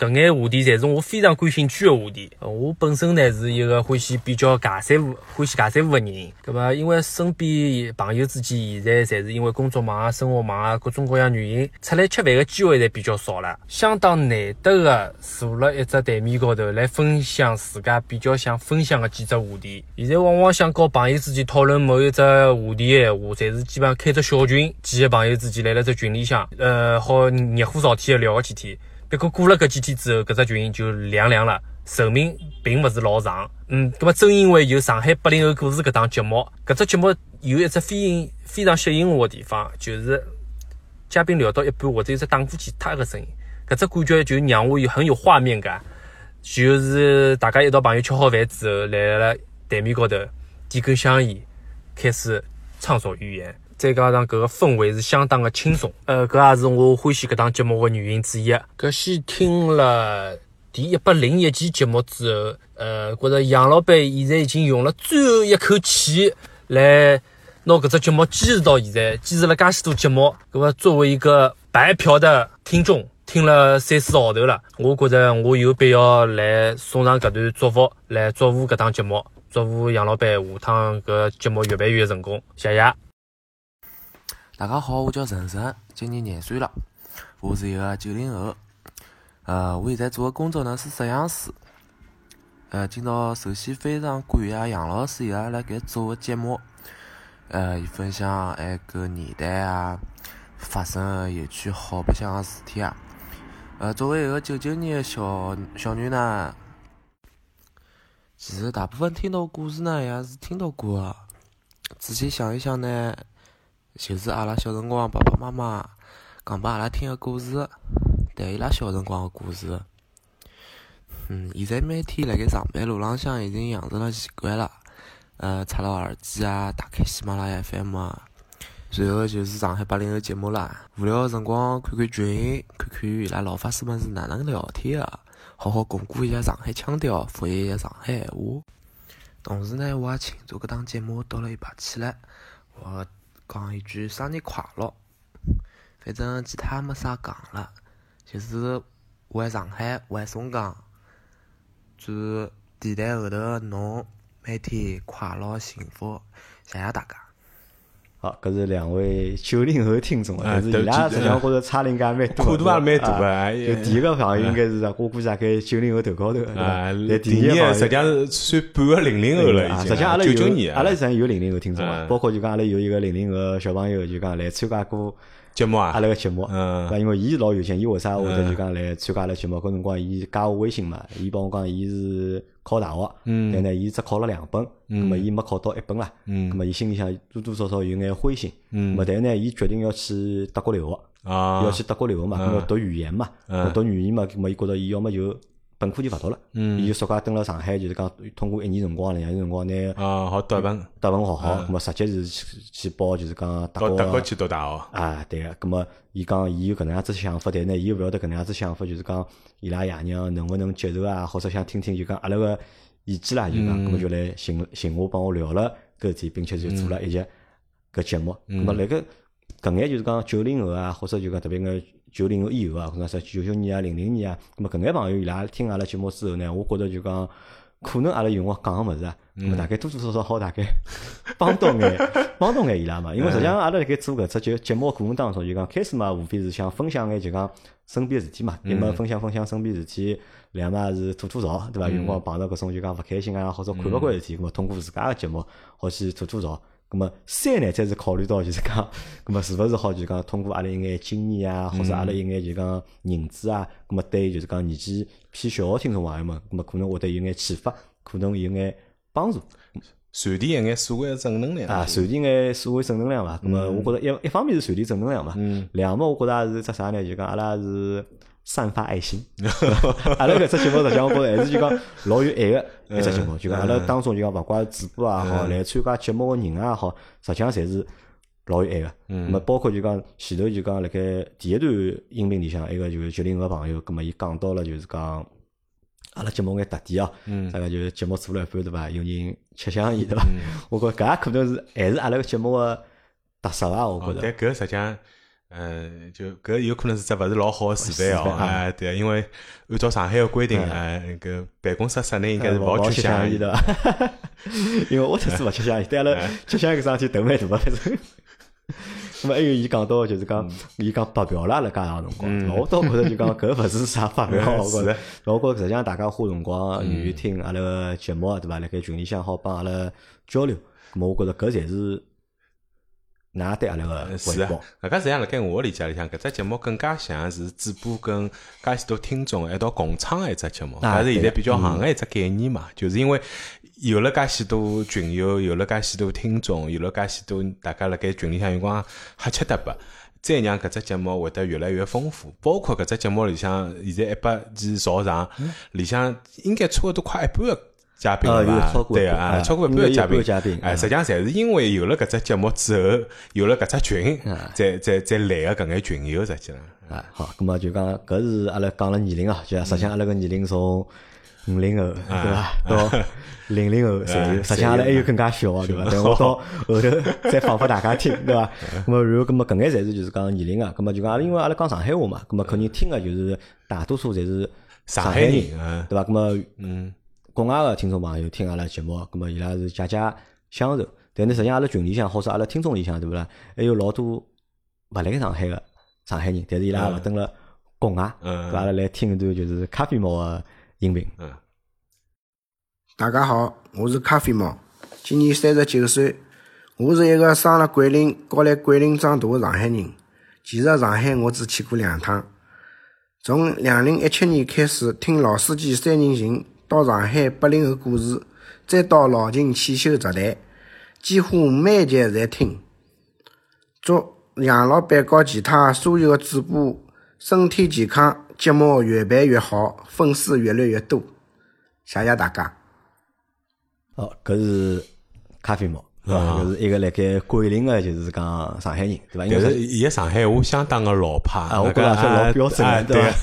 搿眼话题侪是我非常感兴趣的话题。我本身呢是一个欢喜比较尬三胡、欢喜尬三胡的人。葛么，因为身边朋友之间现在侪是因为工作忙啊、生活忙啊各种各样原因，出来吃饭的机会侪比较少了。相当难得的坐了一只台面高头来分享自家比较想分享的几只话题。现在往往想和朋友之间讨论某一只话题的闲话，侪是基本上开只小群，几个朋友之间来了只群里向，呃，好热火朝天的聊个几天。不过过了搿几天之后，搿只群就凉凉了，寿命并勿是老长。嗯，葛么正因为有上海八零后故事搿档节目，搿只节目有一只非非常吸引我的地方，就是嘉宾聊到一半或者有只打火机嗒个声音，搿只感觉就让我有很有画面感。就是大家一道朋友吃好饭之后，来了台面高头点根香烟，开始畅所欲言。再加上搿个氛围是相当的轻松，呃，搿也是我欢喜搿档节目的原因之一。搿先听了第一百零一期节目之后，呃，觉着杨老板现在已经用了最后一口气来拿搿只节目坚持到现在，坚持了介许多节目。搿么作为一个白嫖的听众，听了三四号头了，我觉着我有必要来送上搿段祝福，来祝福搿档节目，祝福杨老板下趟搿节目越办越成功。谢谢。大家好，我叫晨晨，今年廿岁了，我是一个九零后。呃，我现在做的工作呢是摄像师。呃，今朝首先非常感谢杨老师伊拉辣盖做的节目，呃，分享埃个年代啊发生有趣好白相的事体啊。呃，作为一个九九年的小小囡呢，其实大部分听到故事呢也是听到过的。仔细想一想呢。就是阿拉小辰光爸爸妈妈讲拨阿拉听个故事，谈伊拉小辰光个故事。嗯，现在每天辣盖上班路浪向已经养成了习惯了。呃，插了耳机啊，打开喜马拉雅 FM 啊，随后就是上海八零后节目啦。无聊个辰光看看群，看看伊拉老法师们是哪能聊天个，好好巩固一下上海腔调，复习一下上海闲话。同时呢，我也庆祝搿档节目到了一百期了，我。讲一句生日快乐，反正其他没啥讲了，就是回上海，回松江，祝电台后头的侬每天快乐幸福，谢谢大家。好，搿是两位九零后听众，但是伊拉实际上觉着差龄也蛮多，跨度也蛮大啊。就第一个朋友应该是我估计大概九零后头高头，啊，第二实际上是算半个零零后了，已经。实际上阿拉有阿拉实际上有零零后听众啊，包括就讲阿拉有一个零零后小朋友，就讲来参加过。节目啊，阿拉个节目，嗯，因为伊老有钱，伊为啥会得就讲来参加阿拉节目？搿辰光伊加我微信嘛，伊帮我讲伊是考大学，嗯，但呢伊只考了两本，嗯，么伊没考到一本啦，嗯，么伊心里向多多少少有眼灰心，嗯，么但呢伊决定要去德国留学，啊，要去德国留学嘛，要读语言嘛，读语言嘛，么伊觉着伊要么就。本科就勿读了，伊就说快蹲了上海，就是讲通过一年辰光，两年辰光拿啊好读本，读本学好，咁么直接是去去报，就是讲到德国去读大学。啊，对个，咁么伊讲伊有搿能样子想法，但呢，伊又勿晓得搿能样子想法，就是讲伊拉爷娘能勿能接受啊，或者想听听就讲阿拉个意见啦，就讲，咁么就来寻寻我帮我聊了搿事体，并且就做了一集搿节目，咁么辣盖搿眼就是讲九零后啊，或者就讲特别个。九零后以后啊，可能说九九年啊、零零年啊，咁么搿眼朋友伊拉听阿拉节目之后呢，我觉着就讲可能阿拉有辰光讲个物事啊，咁么大概多多少少好大概 帮到眼帮到眼伊拉嘛。因为实际上阿拉辣盖做搿只节节目个过程当中，就讲开始嘛，无非是想分享眼就讲身边事体嘛，一么分享分享身边事体，两嘛是吐吐槽，对伐？有辰光碰到搿种就讲勿开心啊，或者看勿惯事体，咁么通过自家个节目好去吐吐槽。咁么三呢，才是考虑到就是讲，咁么是勿是好就是讲通过阿拉一眼经验啊，或者阿拉一眼就讲认知啊，咁么对就是讲年纪偏小个听众朋友们，咁么可能会得有眼启发，可能有眼帮助。传递一眼社会个正能量啊，传递眼社会正能量伐。咁么我觉着一一方面是传递正能量嘛，两么我觉着也是只啥呢？就讲阿拉是散发爱心。阿拉搿只节目实际上我觉着还是就讲老有爱个一只节目，就讲阿拉当中就讲勿怪主播也好，来参加节目个人也好，实际上侪是老有爱个。嗯么包括就讲前头就讲辣盖第一段音频里向，一个就是九零后个朋友，咁么伊讲到了就是讲阿拉节目眼特点哦，大概就是节目做了一半对伐？有人吃香烟对伐？我觉着搿也可能是还是阿拉个节目个特色伐？我觉着。但搿实际上，嗯，就搿有可能是只勿是老好个示范哦，哎，对，因为按照上海个规定，哎，搿办公室室内应该是勿好吃香烟对伐？因为我确实勿吃香烟，对阿拉吃香烟搿桩事体头蛮大个，反正。咁么还有伊讲到就是讲，伊讲白嫖啦辣加长辰光，我倒觉着就讲搿勿是啥白嫖，我觉着。我觉着实际上大家花辰光愿意听阿拉个节目，对伐？辣盖群里向好帮阿拉交流，咾么我觉着搿才是㑚对阿拉个是啊回报。，搿个实际上辣盖我个理解里向，搿只节目更加像是主播跟介许多听众一道共创个一只节目，啊搿是现在比较行个一只概念嘛。就是因为有了介许多群友，有了介许多听众，有了介许多大家辣盖群里向有辰光瞎七搭八。再让搿只节目会得越来越丰富，包括搿只节目里向，现在一百期朝上，里向应该差勿多快一半个嘉宾呃了吧？有超过一对啊，超过一半嘉宾，嘉宾哎，嗯实际上侪是因为有了搿只节目之后，有了搿只群，再再再来个搿眼群友，实际上，啊，好，咁么就讲搿是阿拉讲了年龄啊，就实际上阿拉个年龄从五零后对伐到 零零后侪有，实际上阿拉还有更加小个对伐？但我到 后头再放拨大家听对伐？咁么然后咁么搿眼侪是就是讲年龄啊，咁么就讲阿拉因为阿拉讲上海话嘛，咁么肯定听个就是大多数侪是上海人对伐？咁么嗯，国外个听众朋友听阿拉节目，咁么伊拉是家家相受。但呢实际上阿拉群里向或者阿拉听众里向对勿啦，还有老多勿辣盖上海个上海人，但是伊拉也勿蹲辣国外，嗯对伐？阿拉来听一段就是咖啡猫个音频。嗯，大家好，我是咖啡猫，今年三十九岁。我是一个生辣桂林、高来桂林长大的上海人。其实上海我只去过两趟。从两零一七年开始听老司机三人行，到上海八零后故事，再到老秦汽修杂谈，几乎每集侪听。祝杨老板和其他所有的主播身体健康，节目越办越好，粉丝越来越多。谢谢大家。哦，搿是咖啡猫，对伐？啊搿是一个辣盖桂林个，就是讲上海人，对伐？但是是伊个上海话相当个老派，啊，我觉着是老标准对对伐？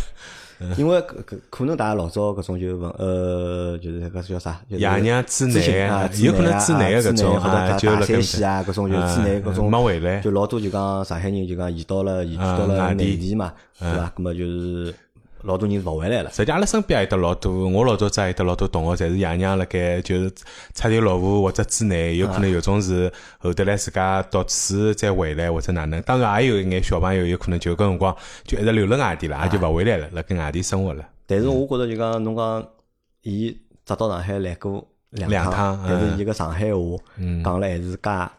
因为搿搿可能大家老早搿种就问呃，就是搿叫啥？就是爷娘之知青内啊，有可能之内啊之搿种或者啊就辣盖山西啊，搿种就之男搿种嗯没回来就老多就讲上海人就讲移到了移到了内地嘛，对伐？葛么就是老多人勿回来了。实际阿拉身边也有得老多，我老早子也有得老多同学，侪是爷娘辣盖就是出头落户或者之内，有可能有种是后头来自家读书再回来或者哪能。当然也有一眼小朋友有可能就搿辰光就一直留辣外地了，也就勿回来了，辣盖外地生活了。但是我觉着就讲侬讲伊只到上海来过两两趟但是嗯伊个上海话讲了还是介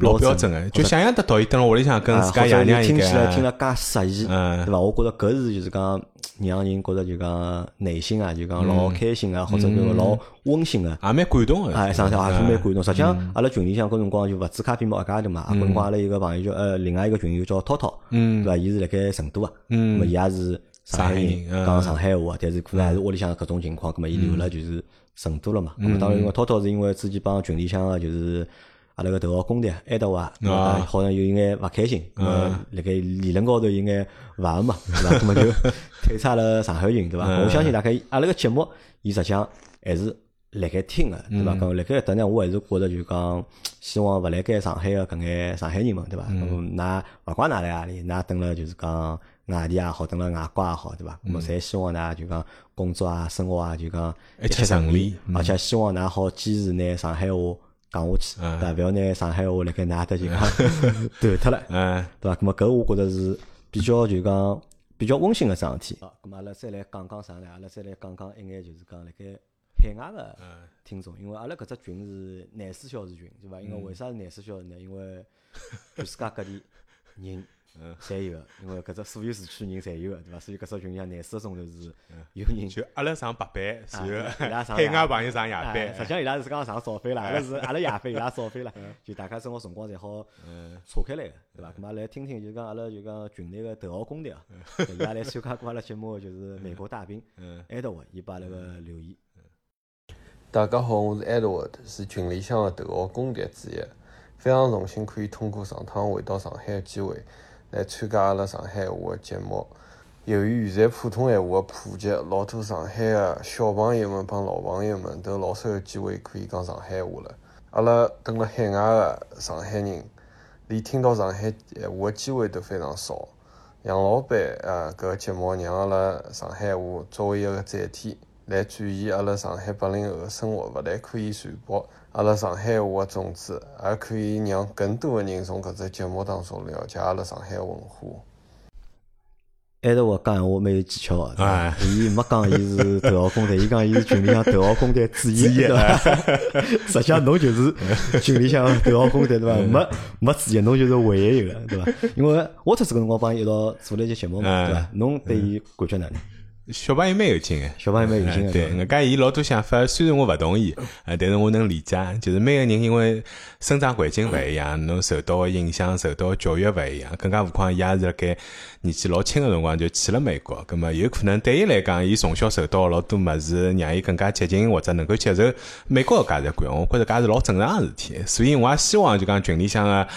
老标准个，就想象得到伊蹲辣屋里向跟啊自家爷娘应听起来听该了介适意，嗯。对伐？我觉着搿是就是讲让人觉着就讲内心啊，就讲老开心啊，或者就老温馨个。也蛮感动个。哎，上海也是蛮感动。实际上嗯，阿拉群里向搿辰光就勿止咖啡猫一家头嘛，搿辰光阿拉有个朋友叫呃，另外一个群友叫涛涛，嗯。对伐？伊是辣盖成都啊，嗯。咁么伊也是上海人，讲上海话，但是可能还是屋里向搿种情况，咁么伊留了就是成都了嘛。咁么当然，因为涛涛是因为之前帮群里向个就是。阿拉个头号公敌埃德华，好像有一眼勿开心，咁么嗯辣盖理论高头有眼勿合嘛，对伐？咁么就退出了上海群，对伐？嗯我相信大概阿拉个节目，伊实际上还是辣盖听个，对伐？咁辣盖搿搭呢，我还是觉着就讲，希望勿辣盖上海个搿眼上海人们，对伐？嗯㑚勿管㑚辣何里，㑚蹲了就是讲外地也好，等了外国也好，对伐？咁么侪希望㑚就讲工作啊、生活啊，就讲一切顺利嗯而且希望㑚好坚持拿上海话讲下去，嗯对伐？勿要拿上海话辣盖㑚搭就讲 断脱了，嗯，对伐？咁么搿我觉着是比较就讲比较温馨个桩事体。好，咁么阿拉再来讲讲啥呢？阿拉再来讲讲一眼就是讲辣盖海外个听众，因为阿拉搿只群是廿四小时群，对伐？因为嗯为啥是廿四小时呢？因为 全世界各地人嗯侪有个，因为搿只所有市区人侪有个，对伐？所以搿只群里向廿四个钟头是有人就阿拉上白班，啊然后伊拉上海外 朋友上夜哎班，实际上伊拉是刚刚上早班啦，阿拉是阿拉夜班，伊拉早班啦，就大家生活辰光侪好错开来个，对伐？咁嘛来听听就讲阿拉就讲群内个头号公敌啊，伊拉来参加过阿拉节目个就是美国大兵嗯。Edward，伊把阿拉个留言。大家好，我是 Edward，是群里向个头号公敌之一。非常荣幸可以通过上趟回到上海个机会来参加阿拉上海话的节目。由于现在普通闲话的普及，老多上海的小朋友们帮老朋友们都老少有机会可以讲上海话了。阿拉蹲辣海外的上海人，连听到上海闲话的机会都非常少。杨老板呃，搿个节目让阿拉上海话作为一个载体，来展现阿拉上海八零后的生活，勿但可以传播阿拉上海话的种子，也可以让更多的人从搿只节目当中了解阿拉上海文化。Edward 讲闲话蛮有技巧个，对伐哎伊没讲伊是头号公敌，伊讲伊是群里向头号公敌之一，对伐？实际上侬就是群里向头号公敌，对伐？没没之一，侬就是唯一一个，对伐？因为沃特斯搿辰光帮伊一道做了一节节目嘛，嗯对伐？侬对伊感觉哪能？小朋友蛮有劲个，小朋友蛮有劲个，哎对，人家伊老多想法，虽然我勿同意，呃，但是我能理解，就是每个人因为生长环境勿一样，侬受到个影响、受到个教育勿一样，更加何况伊也是辣盖年纪老轻个辰光就去了美国，葛么有可能对伊来讲，伊从小受到老多物事，让伊更加接近或者能够接受美国个价值观，我觉着搿是老正常个事体，所以我也希望就讲群里向个。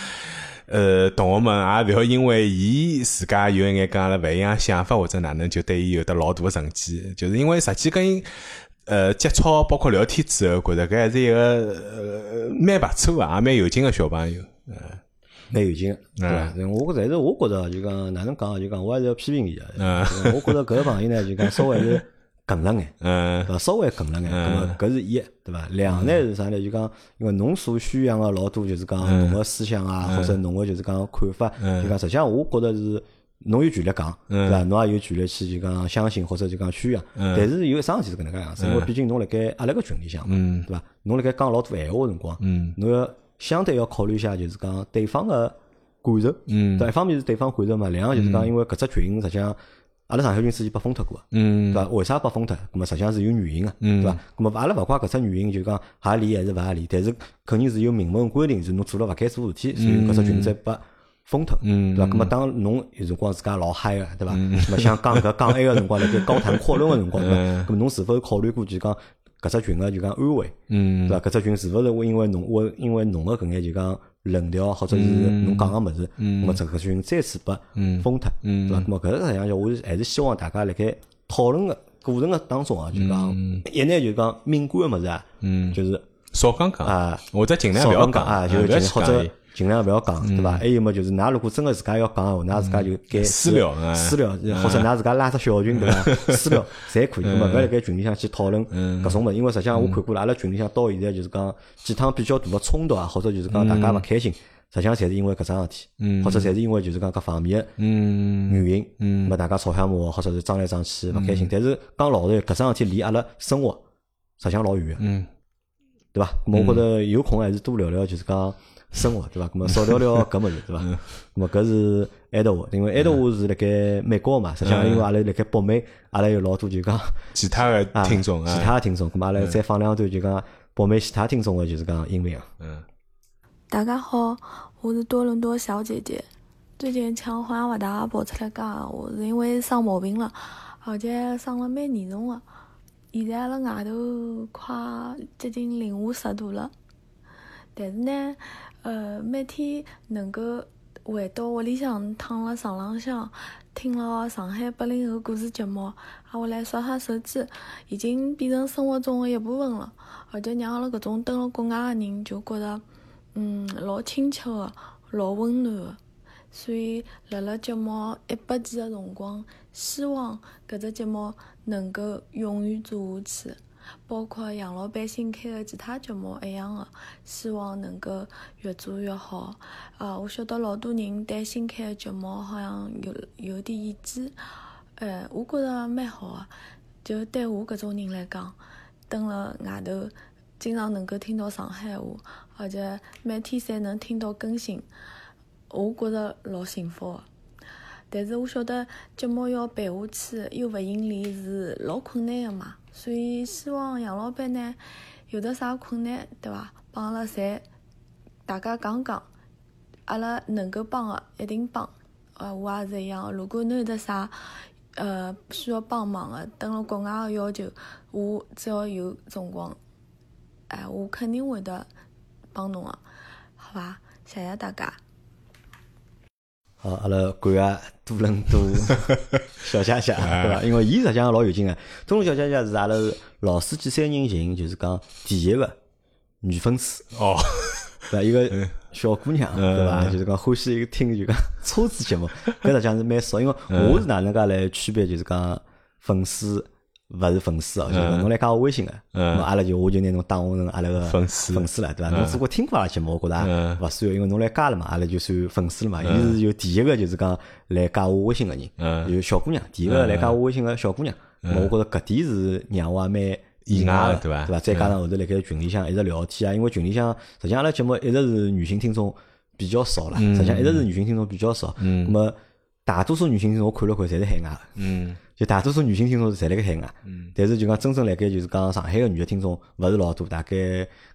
呃，同学们也勿要因为伊自家有一眼跟阿拉勿一样想法或者哪能，就对伊有得老大个成见。就是因为实际跟伊呃接触，包括聊天之后，觉着搿还是一个呃蛮勿错个，也蛮有劲个小朋友。呃蛮有劲个，对伐？我但是我觉着就讲哪能讲，就讲我还是要批评伊个。嗯我觉着搿个朋友呢，就讲稍微是梗了眼。嗯？稍微梗了眼，嗯咁么搿是一，对伐？两呢是啥呢？就讲，因为侬所宣扬个老多就是讲嗯侬个思想啊，嗯或者侬个就是讲看法，嗯就讲实际上我觉着是侬有权利讲，嗯对伐？侬也有权利去就讲相信或者就讲宣扬，嗯但是有一桩事体是搿能介样子，因为嗯毕竟侬辣盖阿拉个群里向对伐？侬辣盖讲老多闲话个辰光，嗯侬要相对要考虑一下，就是讲对方个感受，嗯一方面是对方感受嘛，两个就是讲因为搿只群实际上。阿拉上海群之前被封脱过个，嗯对伐？为啥被封脱？咁么实际上是有原因个，嗯对伐？咁么阿拉勿怪搿只原因，就讲合理还是勿合理，但是肯定是有明文规定，是侬做了勿该做事体，所以搿只群才被封脱，嗯对伐？咁么当侬有辰光自家老嗨个，对伐？咁么想讲搿讲埃个辰光，辣盖高谈阔论个辰光，对侬是否考虑过就讲搿只群个就讲安危？嗯对伐？搿只群是勿是会因为侬会因为侬个搿眼就讲论调或者是侬讲个物事，嗯。咁么这个群再次被嗯封脱，嗯。对伐？那么搿个实际上就我还是希望大家辣盖讨论个过程个当中啊，就讲一呢就讲敏感个物事啊，嗯，就是少讲讲。啊，或者尽量少勿要讲。啊，就或者尽量勿要讲，对伐？还有么就是，㑚如果真个自家要讲个话，㑚自家就该私聊啊私聊，嗯或者㑚自家拉只小群，对伐？私聊侪可以，勿要辣盖群里向去讨论搿种物事，因为实际上我看过了，阿拉群里向到现在就是讲几趟比较大个冲突啊，或者就是讲大家勿开心，实际上侪是因为搿桩事体，嗯。或者侪是因为就是讲各方面个嗯。原因，嗯。咁么大家吵相骂，或者是争来争去勿开心。但是讲老实，搿桩事体离阿拉生活实际上老远。个。嗯。对伐？我觉着有空还是多聊聊，就是讲生活，对伐？咁么少聊聊搿物事，对伐？咁么搿是爱德华，因为爱德华是辣盖美国嘛，实际上因为阿拉辣盖北美，阿拉有老多就讲其他的啊听众啊其他的听众，咁么阿拉再放两段就讲北美其他听众个就是讲音频啊。嗯大家好，我是多伦多小姐姐。最近腔好像勿大跑出来讲闲话，是因为生毛病了，而且生了蛮严重的。现在阿拉外头快接近零下十度了，但是呢，呃，每天能够回到屋里向躺辣床浪向，听了上海八零后故事节目，挨下来刷刷手机，已经变成生活中的一部分了。而且让阿拉搿种蹲辣国外的人就觉着，嗯，老亲切的，老温暖的。所以辣辣节目一百集的辰光，希望搿只节目能够永远做下去。包括杨老板新开个其他节目一样个，希望能够越做越好。呃，我晓得老多人对新开个节目好像有有点意见，呃，我觉着蛮好个。就对我搿种人来讲，蹲辣外头，经常能够听到上海话，而且每天侪能听到更新，我觉着老幸福个。但是我晓得节目要办下去又勿盈利是老困难个嘛，所以希望杨老板呢有的啥困难，对伐？帮阿拉侪大家讲讲，阿拉能够帮的一定帮。呃，我也是一样，如果侬有得啥呃需要帮忙的，等了国外的要求，我只要有辰光，哎，我肯定会得帮侬的，好伐？谢谢大家。好，阿拉感谢多伦多 小姐姐，对伐？因为伊实际上老有劲个，多伦多小姐姐是阿拉老司机三人行，就是讲第一个女粉丝哦，对伐？一个 小姑娘，对伐？就是讲欢喜听就讲车子节目，搿实际上是蛮少，因为我是哪能介来区别，就是讲粉丝。勿是粉丝哦，就是侬来加我微信个，嗯阿拉就我就拿侬当成阿拉个粉丝粉丝了，对伐？侬如果听过阿拉节目，我觉着勿算，因为侬来加了嘛，阿拉就算粉丝了嘛。伊是有第一个就是讲来加我微信个人，有小姑娘，第一个来加我微信个小姑娘。我觉着搿点是让我也蛮意外个，对伐？对伐？再加上后头辣盖群里向一直聊天啊，因为群里向实际上阿拉节目一直是女性听众比较少了，实际上一直是女性听众比较少。嗯那么大多数女性听众我看了看，侪是海外个。嗯。就大多数女性听众是侪辣盖海外，嗯但是就讲真正辣盖就是讲上海个女个听众勿是老多，大概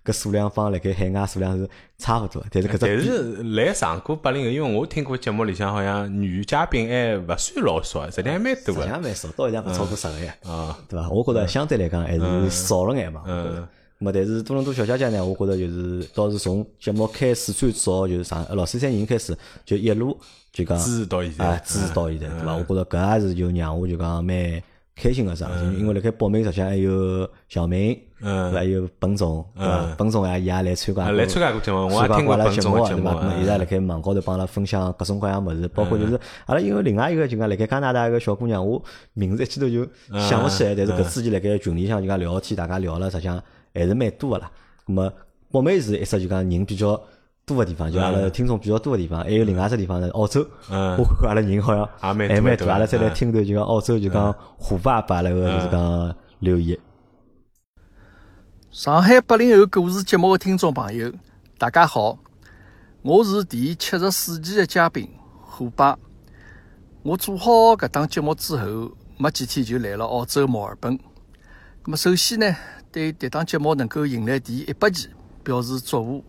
搿数量方辣盖海外数量是差勿多。但是搿只但是来上过八零后，因为我听过节目里向好像女嘉宾还勿算老少，实际还蛮多个。实际蛮少，到现在勿超过十个呀，啊，对伐？我觉着相对来讲还是少了眼嘛。嗯。么但是多伦多小姐姐呢，我觉着就是倒是从节目开始最早就是上老三三人开始就一路。就讲支持到现在，啊，支持到现在，对伐？我觉着搿也是就让我就讲蛮开心个事，因为辣盖报名实际上还有小明，嗯，还有本总，对伐？本总也伊也来参加，来参加过节目，我也听过阿拉节目，对伐？伊在辣盖网高头帮阿拉分享各种各样物事，包括就是阿拉因为另外一个就讲辣盖加拿大一个小姑娘，我名字一记头就想勿起来，但是搿之前辣盖群里向就讲聊天，大家聊了，实际上还是蛮多个啦。咾么，北美是一只就讲人比较。多个地方，就阿拉听众比较多个地方，还有另外一只地方呢澳洲。嗯我看阿拉人好像还蛮多，阿拉再来听头就讲澳洲就讲虎爸爸那个就是讲留言。上海八零后故事节目的听众朋友，大家好，我是第七十四期的嘉宾虎爸。我做好搿档节目之后，没几天就来了澳洲墨尔本。那么首先呢，对迭档节目能够迎来第一百期，表示祝贺。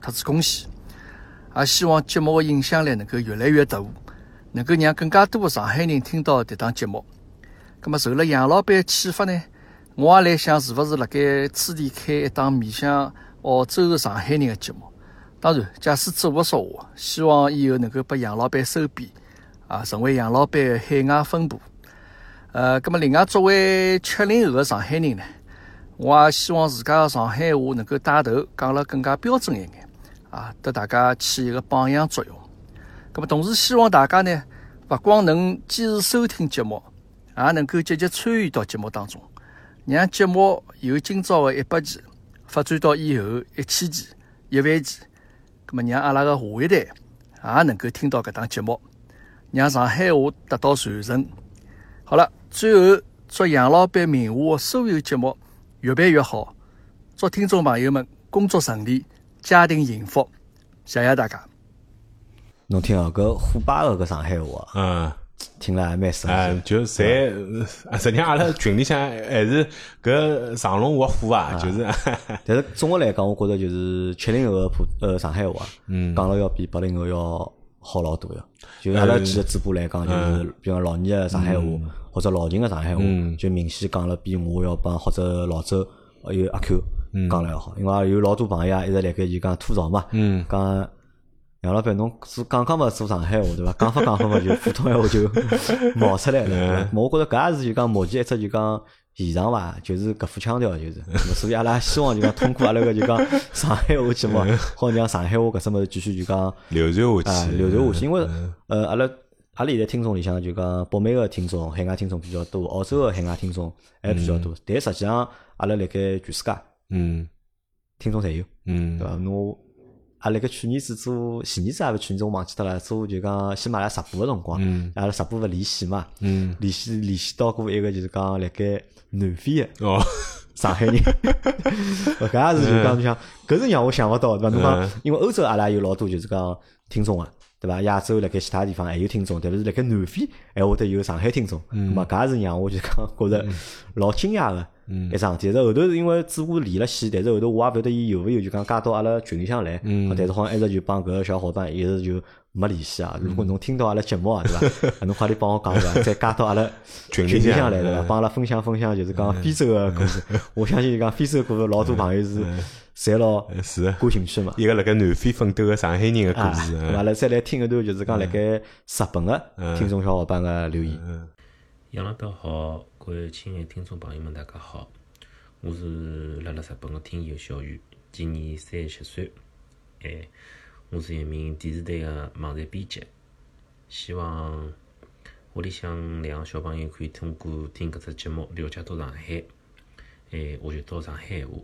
特子恭喜！也希望节目的影响力能够越来越大，能够让更加多的上海人听到这档节目。那么受了杨老板启发呢，我也来想是不是辣盖此地开一档面向澳洲的上海人的节目。当然，假使做不说话，希望以后能够把杨老板收编，啊，成为杨老板的海外分部。呃，那么另外作为七零后的上海人呢，我也希望自家的上海话能够带头讲了更加标准一点。啊，得大家起一个榜样作用。那么，同时希望大家呢，不光能坚持收听节目，也能够积极参与到节目当中，让节目由今朝的一百期发展到以后一千期、一万期。那么，让阿拉的下一代也能够听到搿档节目，让上海话得到传承。好了，最后祝杨老板名下的所有节目越办越好，祝听众朋友们工作顺利。家庭幸福，谢谢大家。侬听哦，搿虎爸个搿上海话，嗯，听了还蛮熟悉。就侪，实际上阿拉群里向还是搿长龙活虎啊，就是。但是总的来讲，我觉着就是七零后个普呃上海话，嗯，讲了要比八零后要好老多呀。就阿拉几个主播来讲，就是比方老年个上海话或者老秦个上海话，就明显讲了比我要帮或者老周还有阿 Q。讲了要好，因为有老多朋友啊，一直辣盖就讲吐槽嘛，讲杨老板侬是刚刚嘛做上海话对伐？讲法讲法嘛就普通话就 冒出来了。我觉着搿也是就讲目前一只就讲现状伐，就是搿副腔调，就是，所以阿拉希望就讲通过阿拉个就讲上海话节目，好让上海话搿什物事继续就讲流传下去，流传下去。因为呃，阿拉阿拉现在听众里向就讲北美个听众、海外听众比较多，澳洲个海外听众还比较多。但实际上，阿拉辣盖全世界，嗯，听众侪有，嗯，对伐？侬阿拉盖去年子做，前年子还是去年子我忘记脱了，做就讲喜马拉雅直播个辰光，阿拉直播勿联系嘛，嗯，联系联系到过一个就是讲辣盖南非个哦，上海人，搿也是就讲想，搿是让我想勿到，对伐？侬讲，因为欧洲阿拉有老多就是讲听众啊。对伐？亚洲辣盖其他地方还有听众，特别是辣盖南非还会得有上海听众。嗯，么搿也是让我就讲觉着老惊讶个一桩事体。但后头是因为主播连了线，但是后头我也勿晓得伊有勿有就讲加到阿拉群里向来。嗯，但是好像一直就帮搿个小伙伴一直就没联系啊。如果侬听到阿拉节目啊，对伐？侬快点帮我讲对伐？再加到阿拉群里向来对伐？帮阿拉分享分享，就是讲非洲个故事。我相信就讲非洲故事老多朋友是。侪老是。感兴趣嘛？一个辣盖南非奋斗个上海人个故事，阿拉再来听一段，就是讲辣盖日本个听众小伙伴个留言。杨老表好，各位亲爱听众朋友们，大家好，我是辣辣日本个听友小雨，今年三十七岁，哎，我是一名电视台个网站编辑，希望屋里向两个小朋友可以通过听搿只节目了解到上海，哎，学习到上海闲话。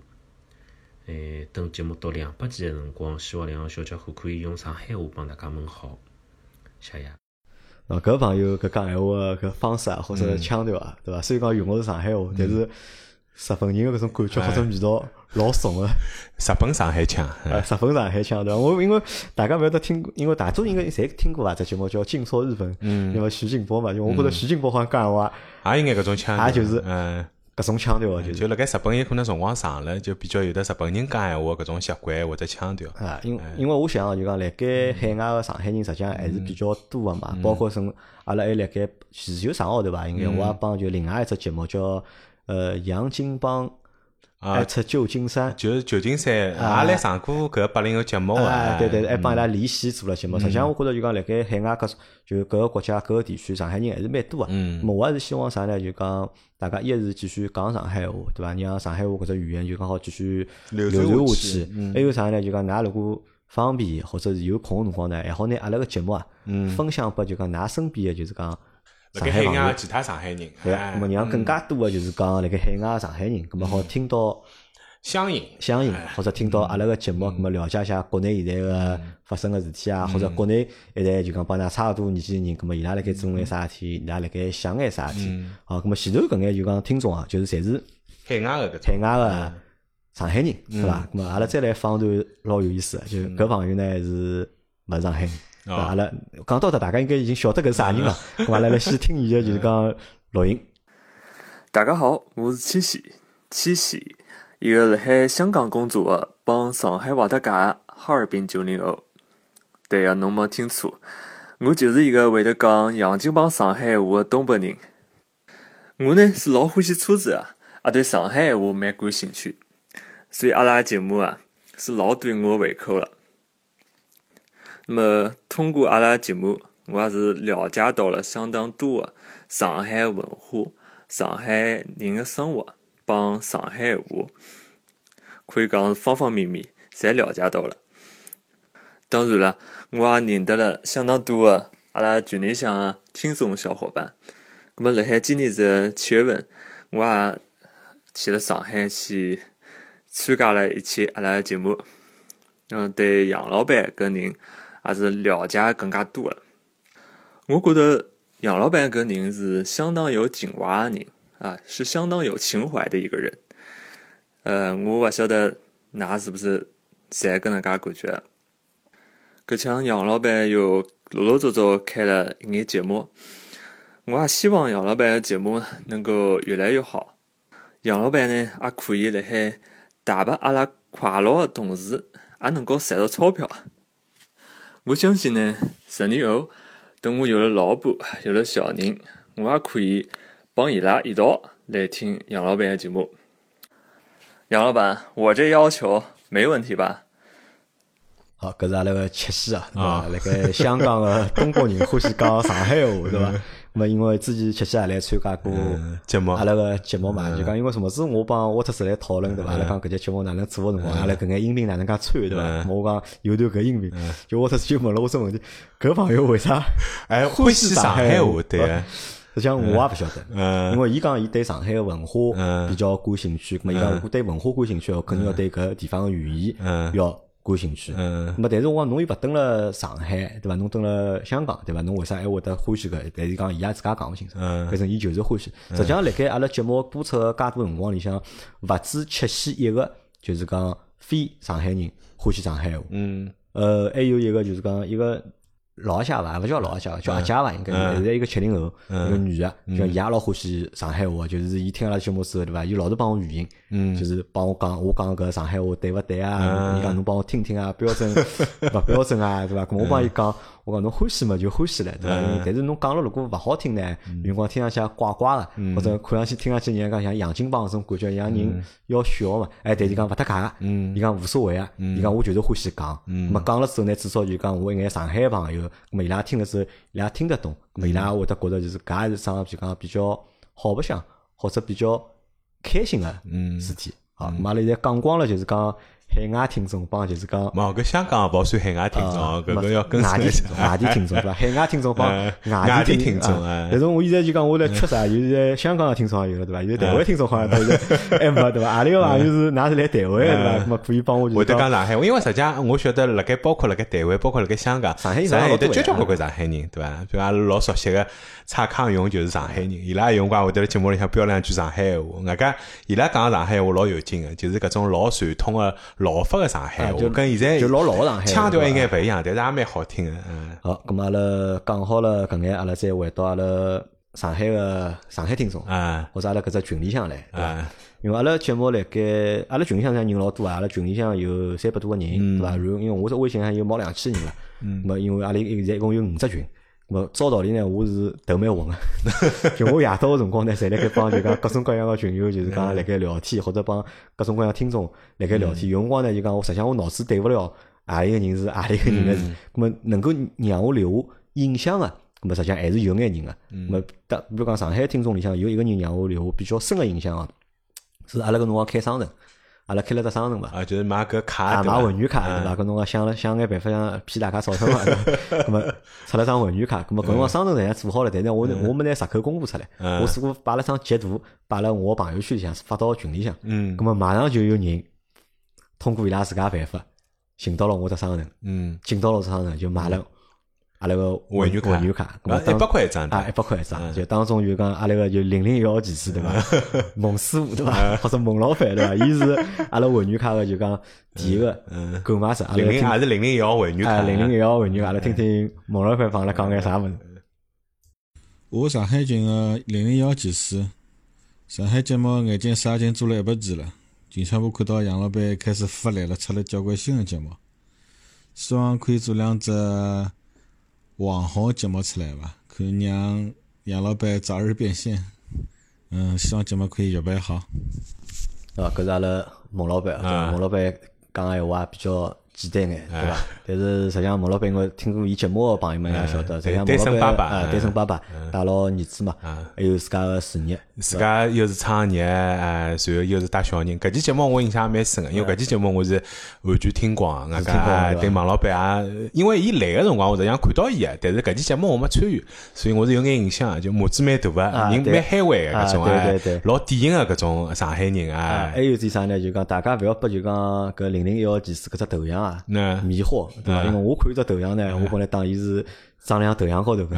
诶，等节目到两百集个辰光，希望两个小家伙可以用上海话帮大家问好，谢谢。啊，搿朋友搿讲闲话搿方式啊，或者腔调啊，对伐？虽然讲用个是上海话，但是日本人个搿种感觉或者味道老重个。日本上海腔，日本上海腔对伐？我因为大家勿晓得听，因为大众应该侪听过伐？只节目叫《进错日本》，因为徐静波嘛，因为我觉着徐静波好像讲闲话，也应该搿种腔，也就是嗯。搿种腔调就就辣盖日本有可能辰光长了，就比较有的日本人讲闲话搿种习惯或者腔调啊。因因为我想就讲辣盖海外个上海人实际上还是比较多个嘛，包括从阿拉还辣盖前就上号头伐？应该我也帮就另外一只节目叫呃杨金帮啊出旧金山，就是旧金山也来上过搿八零后节目啊。对对，还帮伊拉连线做了节目。实际上我觉着就讲辣盖海外搿就搿个国家搿个地区上海人还是蛮多个。嗯。我还是希望啥呢？就讲。大家一是继续讲上海话，对伐？让上海话搿只语言就刚好继续流传下去。还有啥呢？就讲㑚如果方便或者是有空个辰光呢，还好拿阿拉个节目啊，分享拨就讲㑚身边个就是讲上海朋友、其他上海人，对伐？那么让更加多个就是讲辣盖海外上海人，咁么好听到。相应，相应，或者听到阿拉个节目，咁么了解一下国内现在个发生个事体啊，或者国内现在就讲帮㑚差勿多年纪人，咁么伊拉辣盖做眼啥事体，伊拉辣盖想眼啥事体，好，咁么前头搿眼就讲听众啊，就是侪是海外个，海外个上海人，是伐？咁么阿拉再来放段老有意思，就搿朋友呢是勿上海人，阿拉讲到的大家应该已经晓得搿是啥人了，咁阿拉来先听伊个就是讲录音。大家好，我是七喜，七喜。一个辣海香港工作的帮上海话搭界的哈尔滨九零后，对个，侬没听错，我就是一个会得讲洋泾浜上海话的东北人。我呢是老欢喜车子啊，也对上海话蛮感兴趣，所以阿拉节目啊是老对我胃口了。那么通过阿拉节目，我也是了解到了相当多的上海文化、上海人的生活。帮上海话，可以讲方方面面，侪了解到了。当然了，我也认得了相当多的阿拉群里向的听众小伙伴。那么，辣海今年子七月份，我也去了上海去参加了一期阿拉节目。嗯，对杨老板搿人也是了解更加多了。我觉得杨老板搿人是相当有情怀的人。啊，是相当有情怀的一个人。呃，我勿晓得㑚是不是侪搿能介感觉。搿像杨老板又陆陆续续开了一眼节目，我也希望杨老板的节目能够越来越好。杨老板呢，也可以辣海带拨阿拉快乐的同时，也能够赚到钞票。我相信呢，十年后，等我有了老婆，有了小人，我也可以。帮伊拉一道来听杨老板的节目。杨老板，我这要求没问题吧？好，搿是阿拉个七夕啊，对伐？辣盖香港的中国人 欢喜讲上海话，对伐？么因为之前七夕也来参加过节目。阿拉个节目嘛，就讲因为什么事我帮沃特斯来讨论对伐？阿拉讲搿节节目哪能做个辰光，阿拉搿眼音频哪能介穿对伐？我讲有段搿音频，就沃特斯就问了我只问题：搿朋友为啥 哎 欢喜上海话？对个。实际上我也勿晓得，嗯。因为伊讲伊对上海个文化比较感兴趣，咁么伊讲如果对文化感兴趣，肯定要对搿地方个语言要感兴趣。嗯那么但是我讲侬又勿蹲了上海，对伐？侬蹲了香港，对伐？侬为啥还会得欢喜搿？但是讲伊也自家讲勿清楚，嗯反正伊就是欢喜。实际上，辣盖阿拉节目播出个介多辰光里向，勿止七夕一个，就是讲非上海人欢喜上海话。嗯，呃，还有一个就是讲一个老阿姐伐，勿叫老阿姐，叫阿姐伐，应该现在一个七零后，嗯。一个女的，叫伊也老欢喜上海话，就是伊听阿拉节目之后，对伐？伊老是帮我语音，嗯。就是帮我讲，我讲搿上海话对勿对啊？嗯。伊讲侬帮我听听啊，标准 勿标准啊，对伐？我帮伊讲，我讲侬欢喜嘛就欢喜了，对伐嗯？但是侬讲了如果勿好听呢，有辰光听上去也怪怪个，嗯。或者看上去听上去人家讲像洋泾浜搿种感觉，让人嗯。要笑嘛。哎，但是讲勿搭界个，嗯。伊讲无所谓啊，嗯。伊讲我就是欢喜讲，嗯。咾么讲了之后呢，至少就讲我一眼上海个朋友，咾么伊拉听了之后，伊拉听得懂，咾么伊拉会得觉着就是搿也是桩就讲比较好白相，或者比较开心个嗯。事体。好，咾么阿拉现在讲光了，就是讲海外听众帮就是讲。冇搿香港勿算海外听众，啊搿个要跟外地听众，外地听众对伐？海外听众帮呃外外地听听众啊哎但是我现在就讲我来缺啥？就是在香港的听众也有了对伐？有台湾听众好像都是还没对伐？阿里个朋友是㑚是来台湾的对伐？么可以帮我就会得讲上海话，因为实际上我晓得辣盖包括辣盖台湾，包括辣盖香港，上海人上海有得交交关关上海人，对伐？比如阿拉老熟悉个蔡康永就是上海人，伊拉有辰光会得辣节目里向飙两句上海话，外加伊拉讲个上海话老有劲个，就是搿种老传统个老法个上海话，跟现在就老老上海腔调应该对勿一样，但是也蛮好听个，嗯。好，咁么阿拉讲好了搿眼，阿拉再回到阿拉上海个上海听众啊，或者阿拉搿只群里向来，对？因为阿拉节目辣盖阿拉群里向人老多啊，阿拉群里向有三百多个人，对伐？然后因为我只微信上有毛两千人了，嗯咁么因为阿拉现在一共有五只群。咁么照道理呢，我是头蛮混个，就我夜到个辰光呢，侪辣盖帮就讲各种各样个群友，就是讲辣盖聊天，或者帮各种各样听众辣盖聊天。有辰光呢，就讲我实际上我脑子对勿了何里个人是何里个人个嗯，咁么能够让我留下印象个，咁么实际上还是有眼人个。嗯咁么，当比如讲上海听众里向有一个人让我留下比较深个印象个，是阿拉搿辰光开商城，阿拉开了只商城嘛。啊，就是买搿卡买会员卡对伐？嗯搿辰光想了想眼办法想骗大家钞票嘛，咁么出了张会员卡，咁么搿辰光商城实际上做好了，但是我嗯。我没拿实口公布出来，嗯。我只不过摆了张截图，摆了我朋友圈里向发到群里向，嗯。咁么马上就有人通过伊拉自家办法寻到了我只商城，嗯。进到了只商城就买了。阿拉个会员卡会员卡，咁么啊当100块一张啊，一百块一张，就当中就讲阿拉个就零零一号技师对伐？孟师傅对伐？或者孟老板对伐？伊是阿拉会员卡个就讲第一个购买者，零零听。还是零零一号会员卡？啊，零零一号会员，阿拉听听孟老板帮阿拉讲眼啥物事。我上海群个零零一号技师，上海节目眼睛杀进做了一百期了。近腔部看到杨老板开始发力了，出了交关新个节目，希望可以做两只网红节目出来吧？可以让杨老板早日变现。嗯，希望节目可以越办越好。对伐？搿是阿拉孟老板，孟老板讲个闲话比较简单眼，对伐啊？但是实际上孟老板，因为听过伊节目个朋友们也晓得，实际上单孟老板身爸爸啊，嗯单身爸爸嗯带牢儿子嘛，还有自家个事业，自家又是创业，哎，随后又是带小人。搿期节目我印象也蛮深个，因为搿期节目我是完全听光，外加是听光对孟老板也，因为伊来个辰光我实际上看到伊个，但是搿期节目我没参与，所以我是有眼印象，就码子蛮大个，人蛮嗨玩个搿种，啊对哎对对老典型个搿种上海人啊，啊还。有点啥呢？就讲大家勿要拨就讲搿零零一号技师搿只头像啊那迷惑，对伐？嗯因为我看只头像呢，我本来当伊是长两头像高头个，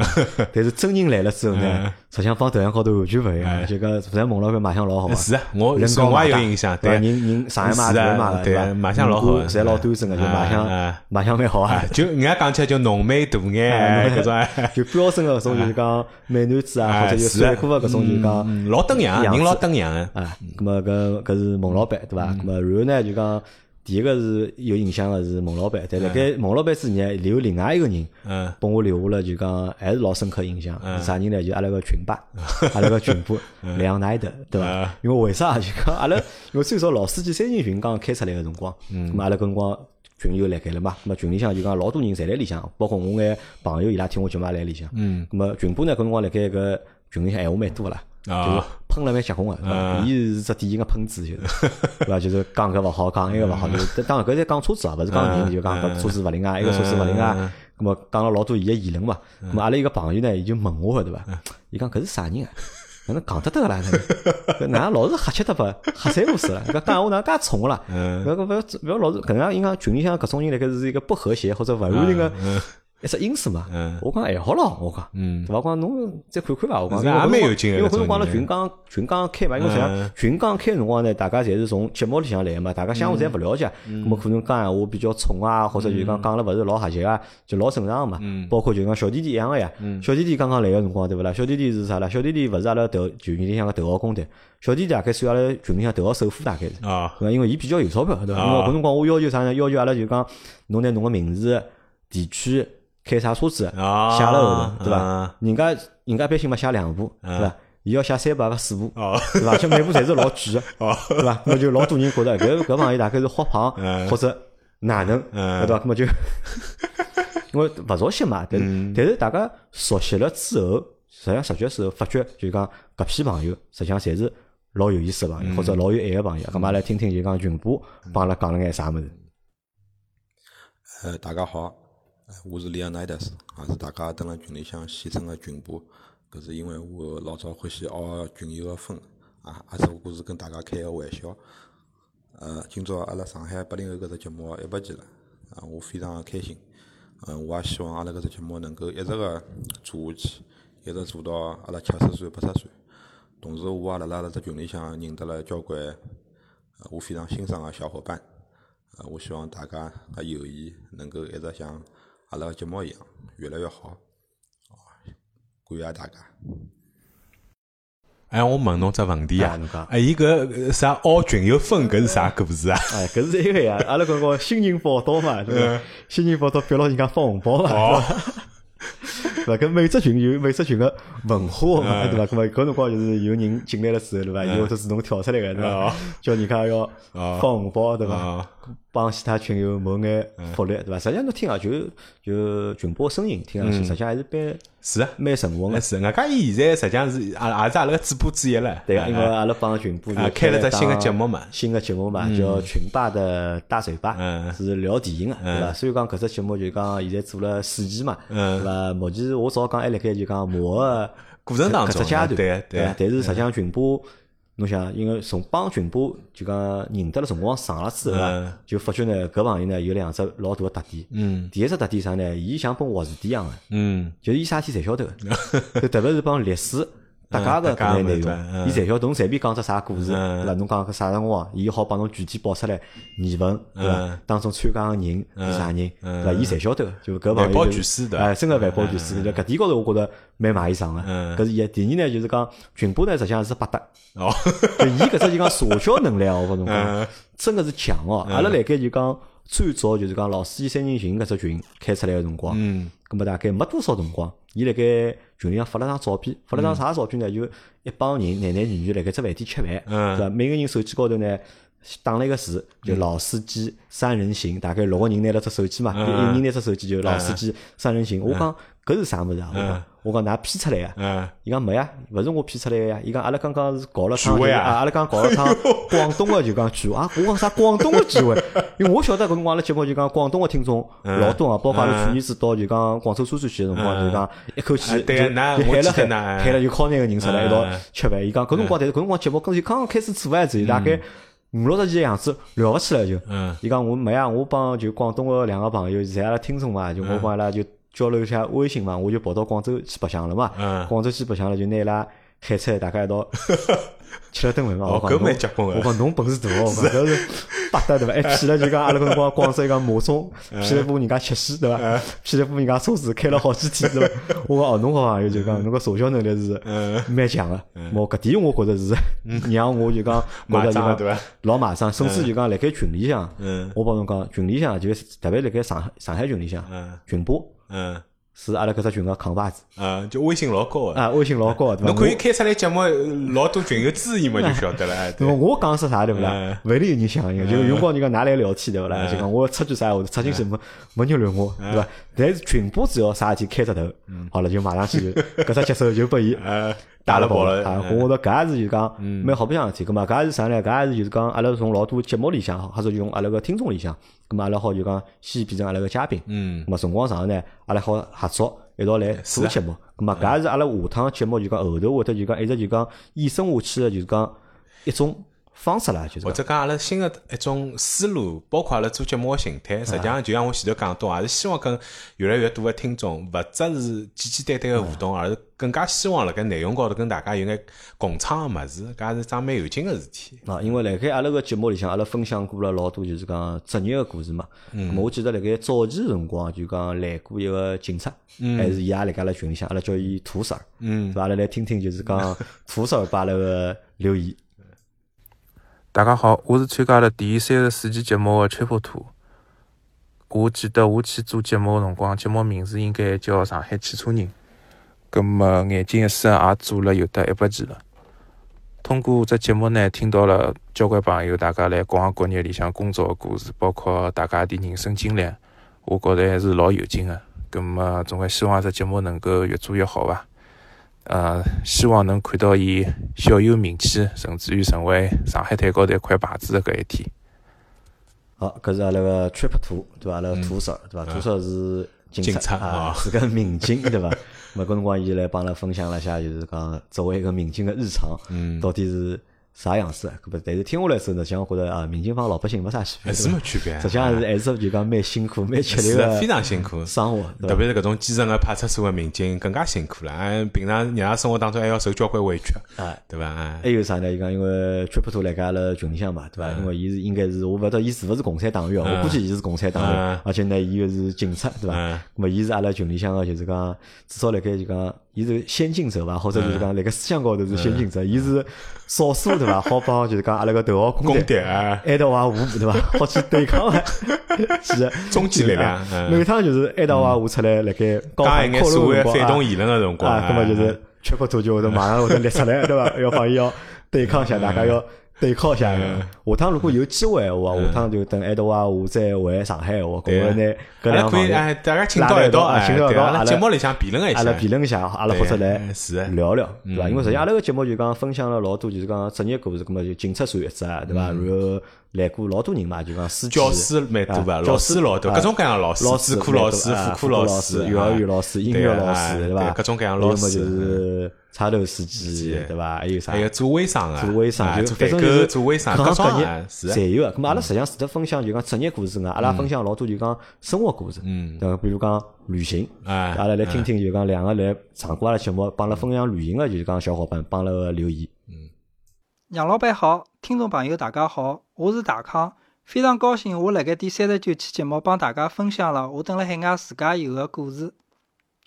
但是真人来了之后呢嗯，实际上帮头像高头完全勿一样。就讲实际上孟老板卖相老好啊，是啊我人我也有高马大印象对伐？对人人上海卖是啊台卖，对伐？卖相老好五官侪老端正个，就卖啊相啊卖相蛮好啊啊。就人家讲起来就浓眉大眼哎搿种哎，就标准个搿种就是讲美男子啊，或者就是帅哥个搿种就是讲嗯老登样，人老登样的。啊，咁么搿搿是孟老板对伐？咁么然后呢就讲第一个是有印象个是孟老板，但辣盖孟老板之前留另外一个人，嗯，帮我留下了就讲还是老深刻印象，啥人呢？就阿拉个群霸，阿拉个群霸 梁奈德对伐？因为为啥？就讲阿拉因为最早老司机三人群刚开出来个辰光，咁么阿拉搿辰光群就辣盖了嘛，咁么群里向就讲老多人侪辣里向，包括我眼朋友伊拉听我节目也辣里向。嗯。咁么群部呢，搿辰光辣盖搿群里向闲话蛮多个啦，啊就喷了蛮结棍个，伊是只典型个喷子，就是 对伐？就是讲搿勿好，讲埃个勿好，就是当然搿在讲车子啊，勿是讲人，就讲搿车子勿灵啊，埃个车子勿灵啊。咁么讲了老多伊个言论嘛，咁么阿拉一个朋友呢，伊就问我个对伐？伊讲搿是啥人啊？哪能讲得得个啦？搿哪能老是瞎七搭八，瞎三胡四了？搿讲闲话哪能介冲个啦？搿搿勿要勿要老是搿能样，应该群里向搿种人辣盖是一个不和谐或者勿安定个一只因素嘛。嗯我讲还好咯，我讲，对伐？我讲侬再看看伐？我讲是也蛮有劲的因为搿搿种人辰光阿拉群讲群讲开嘛，因为实际嗯上群讲开辰光呢，大家侪是从节目里向来个嘛，大家相互侪勿了解，嗯咁么可能讲闲话比较冲啊，或者就讲讲了勿是老和谐啊，就老正常个嘛。嗯包括就讲小弟弟一样个呀，小弟弟刚刚来个辰光对勿啦？小弟弟是啥啦？小弟弟勿是阿拉头群里向个头号公敌，小弟弟大概算阿拉群里向头号首富大概是。啊？因为伊比较有钞票，对伐？啊因为搿辰光我要求啥呢？要求阿拉就讲，侬拿侬个名字、地区、开啥车子啊写了后头，对伐啊？人家人家一般性嘛写两部，啊对伐？伊要写三部还四部，哦对伐？而且每部侪是老贵对伐？那就老多人觉得搿搿朋友大概是豁胖嗯或者哪能，嗯对伐？那么就因为勿熟悉嘛，但嗯但是大家熟悉了之后，实际上实际时候发觉，就讲搿批朋友实际上侪是老有意思个朋友，嗯或者老有爱个朋友。咁嘛，阿拉听听就讲群播帮阿拉讲了眼啥物事。呃，大家好，呃我是 Leonidas，也是大家蹲辣群里向戏称个群播。搿是因为我老早欢喜熬群友个分，啊，也只不过是跟大家开个玩笑。呃，今朝阿拉上海八零后搿只节目一百集了，啊，我非常个开心。嗯，我也希望阿拉搿只节目能够一直个做下去，一直做到阿拉七十岁、八十岁。同时，我也辣辣阿拉只群里向认得了交关呃我非常欣赏个小伙伴。呃，我希望大家个友谊能够一直像阿拉个节目一样越来越好。哦，感谢大家。哎，我问侬只问题啊啊侬讲，哎，伊搿呃啥凹群友分搿是啥故事啊？哎，搿是一个呀，阿拉搿个新人报道嘛，对伐嗯？新人报道逼牢人家发红包嘛，哦对伐？搿每只群有每只群个文化嘛，嗯对伐？搿么搿辰光就是有人进来了之后，对伐？嗯有都是侬跳出来个，对哦伐？叫人家要哦发红包，对伐哦？帮其他群友谋眼福利，对伐？实际上侬听啊，就就群播声音听上去，嗯实际上还是蛮是啊，蛮沉稳个。是，外加伊现在实际上是也也是阿拉个主播之一了。对个，哎因为阿拉帮群播就啊开了了只新的节目嘛新的节目嘛，嗯叫群霸的大嘴巴，嗯是聊电影个，对伐？所以讲搿只节目就讲现在做了四期嘛，嗯对伐？目前我早讲还辣盖就讲磨个过程当中搿只阶段，对对伐？但是实际上群播。侬想，因为从帮群播就讲认得了辰光长了之后就发觉呢，搿朋友呢有两只老大个特点。嗯第一只特点啥呢？伊像本活字典一样个，嗯，就是伊啥体侪晓得 特别是帮历史。搭界个嗯搭界搿类内容伊侪晓得。侬随便讲只啥故事，嗯对伐？侬讲搿啥辰光，伊好帮侬具体报出来年份，对伐嗯？当中参加个人是啥人，嗯对伐？伊侪晓得个，就搿朋友就哎，真个万宝全书。就搿点高头，我觉着蛮买伊上个。嗯搿是一。第二呢，就是讲群播呢，实际上是八搭。哦，就伊搿只就讲社交能力啊，我跟侬讲嗯，真个是强哦。嗯阿拉辣盖就讲最早就是讲老司机三人行搿只群开出来个辰光，嗯，咁么大概没多少辰光，伊辣盖群里向发了张照片，发了张啥照片呢？就一帮人男男女女辣盖只饭店吃饭，嗯对伐？每个人手机高头呢打了一个字，就老司机三人行，大概六个人拿了只手机嘛，嗯一一人拿只手机就老司机三人行。我讲搿是啥物事啊？我嗯讲我讲㑚 P 出来呀？嗯，伊讲没呀，勿是我 P 出来个呀。伊讲阿拉刚刚是搞了趟，聚会啊阿拉刚搞了趟 广东个就讲聚会啊。我讲啥广东个聚会？因为我晓得搿辰光阿拉节目就讲广东个听众嗯老多啊，包括阿拉嗯去年子到就讲广州车展去个辰光，嗯就讲一口气啊就就喊了喊喊了就靠廿个人出来一道嗯吃饭。伊讲搿辰光，但是搿辰光节目刚就刚刚开始做个只有大概五六十几个样子，聊勿起来就。嗯伊讲我没呀，我帮就广东个两个朋友，侪阿拉听众嘛，就我帮阿拉就交流一下微信嘛，我就跑到广州去白相了嘛。嗯广州去白相了，就拿伊拉喊出来，大家一道吃了顿饭嘛。哦搿我讲侬蛮结棍的我讲侬本事大哦，搿是八搭对伐？还骗了就讲阿拉搿辰光广州一个马总骗了一部人家七系对伐？骗了一部人家车子开了好几天对伐？我讲哦，侬好朋友就讲侬个社交能力是蛮强个。我搿点我觉着是让我就讲觉着就讲马上对伐老马上，甚至就讲辣盖群里向嗯，我帮侬讲群里向就特别辣盖上海上海群里向嗯群播。嗯是阿拉搿只群个扛把子。啊，就威信老高个。啊，威信老高，对伐？侬可以开出来节目，老多群友支持嘛，就晓得了。对我讲是啥对勿啦？勿一定有人响应，就有辰光人家拿来聊天对勿啦？就讲我出句啥话，插进去没没人理我，对伐？但是群播只要啥事体开只头，好了就马上去搿只接手就拨伊打了跑了。啊，我觉着搿也是就讲蛮好白相事体，葛末搿也是啥呢？搿也是就是讲阿拉从老多节目里向，或者用阿拉个听众里向，葛末阿拉好就讲先变成阿拉个嘉宾。嗯。葛末辰光长呢，阿拉好合作。一道来做节目，咁么搿也是阿拉下趟节目就讲后头会得就讲一直就讲衍生下去的就是讲一种方式啦，就是或者讲阿拉新个一种思路，包括阿拉做节目个形态，实际上就像我前头讲到，也是希望跟越来越多个听众，勿只是简简单单个互动，而是。更加希望辣盖内容高头跟大家有眼共创个物事，搿也是桩蛮有劲个事体。啊，因为辣盖阿拉个节目里向，阿拉分享过了老多就是讲职业个故事嘛。嗯。我记得辣盖早期辰光就讲来过一个警察，还是伊也辣盖阿拉群里向，阿拉叫伊土 Sir。嗯。阿拉来听听就是讲土 Sir 发了个留言。大家好，我是参加了第三十四期节目个吹破土。我记得我去做节目个辰光，节目名字应该叫《上海汽车人》。葛么，眼睛一生也做了有得一百期了。通过这节目呢，听到了交关朋友大家来各行各业里向工作个故事，包括大家的人生经历，我觉着还是老有劲个。葛么，总归希望这节目能够越做越好伐？呃，希望能看到伊小有名气，甚至于成为上海滩高头一块牌子的搿一天。好，搿是阿拉个 trip 图，对伐？阿拉图手，对伐？图手是警察啊，是个民警，对伐？么搿辰光伊来帮阿拉分享了下，就是讲作为一个民警个日常，到底是。啥样子？搿不，但是听下来时候呢，像觉得啊，民警帮老百姓没啥区别，是没区别。实际上是还是就讲蛮辛苦、蛮吃力的，非常辛苦生活。特别是搿种基层的派出所的民警更加辛苦了。哎，平常日常生活当中还要受交关委屈，啊，对伐？还有啥呢？伊讲因为川普图来阿拉群里向嘛，对伐？因为伊是应该是我勿晓得伊是勿是共产党员，我估计伊是共产党员，而且呢，伊又是警察，对伐？咾么伊是阿拉群里向个，就是讲至少辣盖就讲。伊是先进者伐，或者就是讲辣盖思想高头是先进者，伊是少数对伐？好帮就是讲阿拉个头号公敌爱德华五对伐？好去对抗个，是终极力量。每趟就是爱德华五出来辣盖高喊口号的反动言论个辰光啊，那么就是缺口图就会得马上会得列出来对伐？要帮伊要对抗一下，大家要。对抗一下，下趟如果有机会话，下趟就等爱德华我再回上海话，搿个呢，搿两可以哎，大家请到一道啊，请到一道，阿拉节目里向辩论一下，阿拉辩论一下，阿拉或者来聊聊，对伐？因为实际阿拉个节目就讲分享了老多，就是讲职业故事，搿么就警察算一只，对伐？然后来过老多人嘛，就讲司教师蛮多伐？老师老多，各种各样老师，老师课老师、副课老师、幼儿园老师、音乐老师，对伐？各种各样老师就是。插头司机，对伐？还有啥？还有做微商啊，做微商，就反正就是做微商，各行各业侪有个。咁阿拉实际上除脱分享就讲职业故事外，阿拉分享老多就讲生活故事，嗯，对伐？比如讲旅行，啊，阿拉来听听就讲两个来上过阿拉节目，帮阿拉分享旅行个，就是讲小伙伴帮阿拉留言。嗯，杨老板好，听众朋友大家好，我是大康，非常高兴我辣盖第三十九期节目帮大家分享了我蹲辣海外自驾游个故事。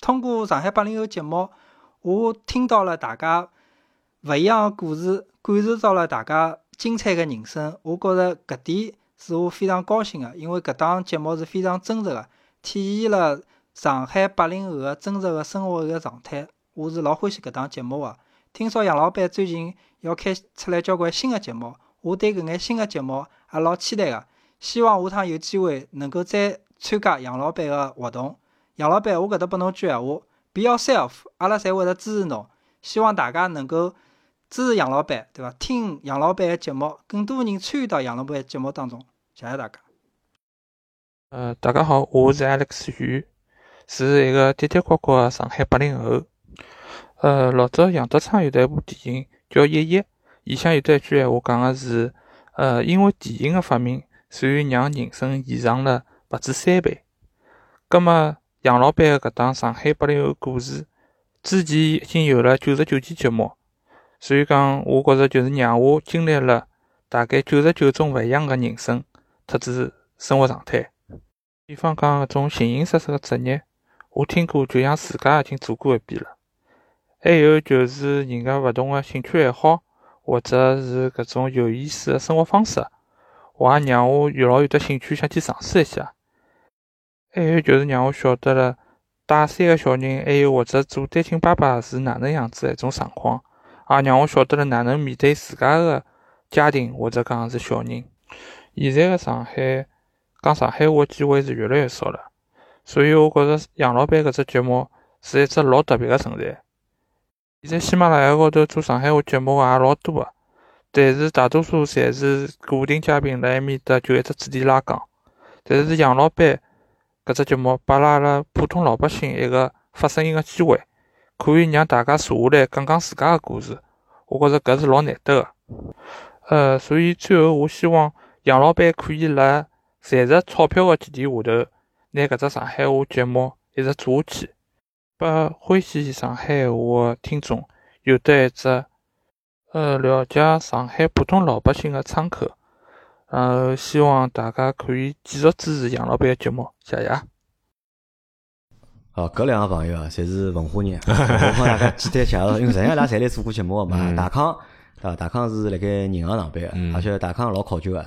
通过上海八零后节目，我听到了大家。勿一样的故事，感受到了大家精彩的人生。我觉着搿点是我非常高兴的，因为搿档节目是非常真实的，体现了上海八零后的真实的生活一个状态。我是老欢喜搿档节目的。听说杨老板最近要开出来交关新的节目，我对搿眼新的节目也老期待的。希望下趟有机会能够再参加杨老板的活动。杨老板，我搿搭拨侬句闲话：Be yourself，阿拉侪会得支持侬。希望大家能够。支持杨老板，对伐？听杨老板的节目，更多人参与到杨老板的节目当中。谢谢大家。呃，大家好，我是 Alex 宇，是一个跌跌呱呱的上海八零后。呃，老早杨德昌有得一部电影叫《一一》，里向有得一句闲话讲的是：呃，因为电影的发明，所以让人生延长了不止三倍。葛么，杨老板的搿档上海八零后故事，之前已经有了九十九期节目。所以讲，我觉着就是让我经历了大概九十九种勿一样的人生，特子生活状态。比方讲，搿种形形色色的职业，我听过，就像自家已经做过一遍了。还有就是人家勿同的兴趣爱好，或者是搿种有意思的生活方式，我也让我越老有得兴趣想去尝试一下。还有就是让我晓得了带三个小人，还有或者做单亲爸爸是哪能样子一种状况，也让我晓得了哪能面对自家个家庭或者讲是小人。现在个上海讲上海话机会是越来越少了，所以我觉着杨老板搿只节目是一只老特别个存在。现在喜马拉雅高头做上海话节目也老多个，但是大多数侪是固定嘉宾辣埃面搭就一只主题拉讲。但是杨老板搿只节目拨阿拉普通老百姓一个发声音个机会，可以让大家坐下来讲讲自家个故事，我觉着搿是老难得个。呃，所以最后我希望。杨老板可以辣赚着钞票个前提下头，拿搿只上海话节目一直做下去，拨欢喜上海话的听众有得一只呃了解上海普通老百姓的窗口。然后希望大家可以继续支持杨老板个节目，谢谢。哦，搿两个朋友啊，侪是文化人，我帮大家简单介绍，因为实际上伊拉侪来做过节目个嘛，大康。对伐？大康是辣盖银行上班个，而且大康老考究个。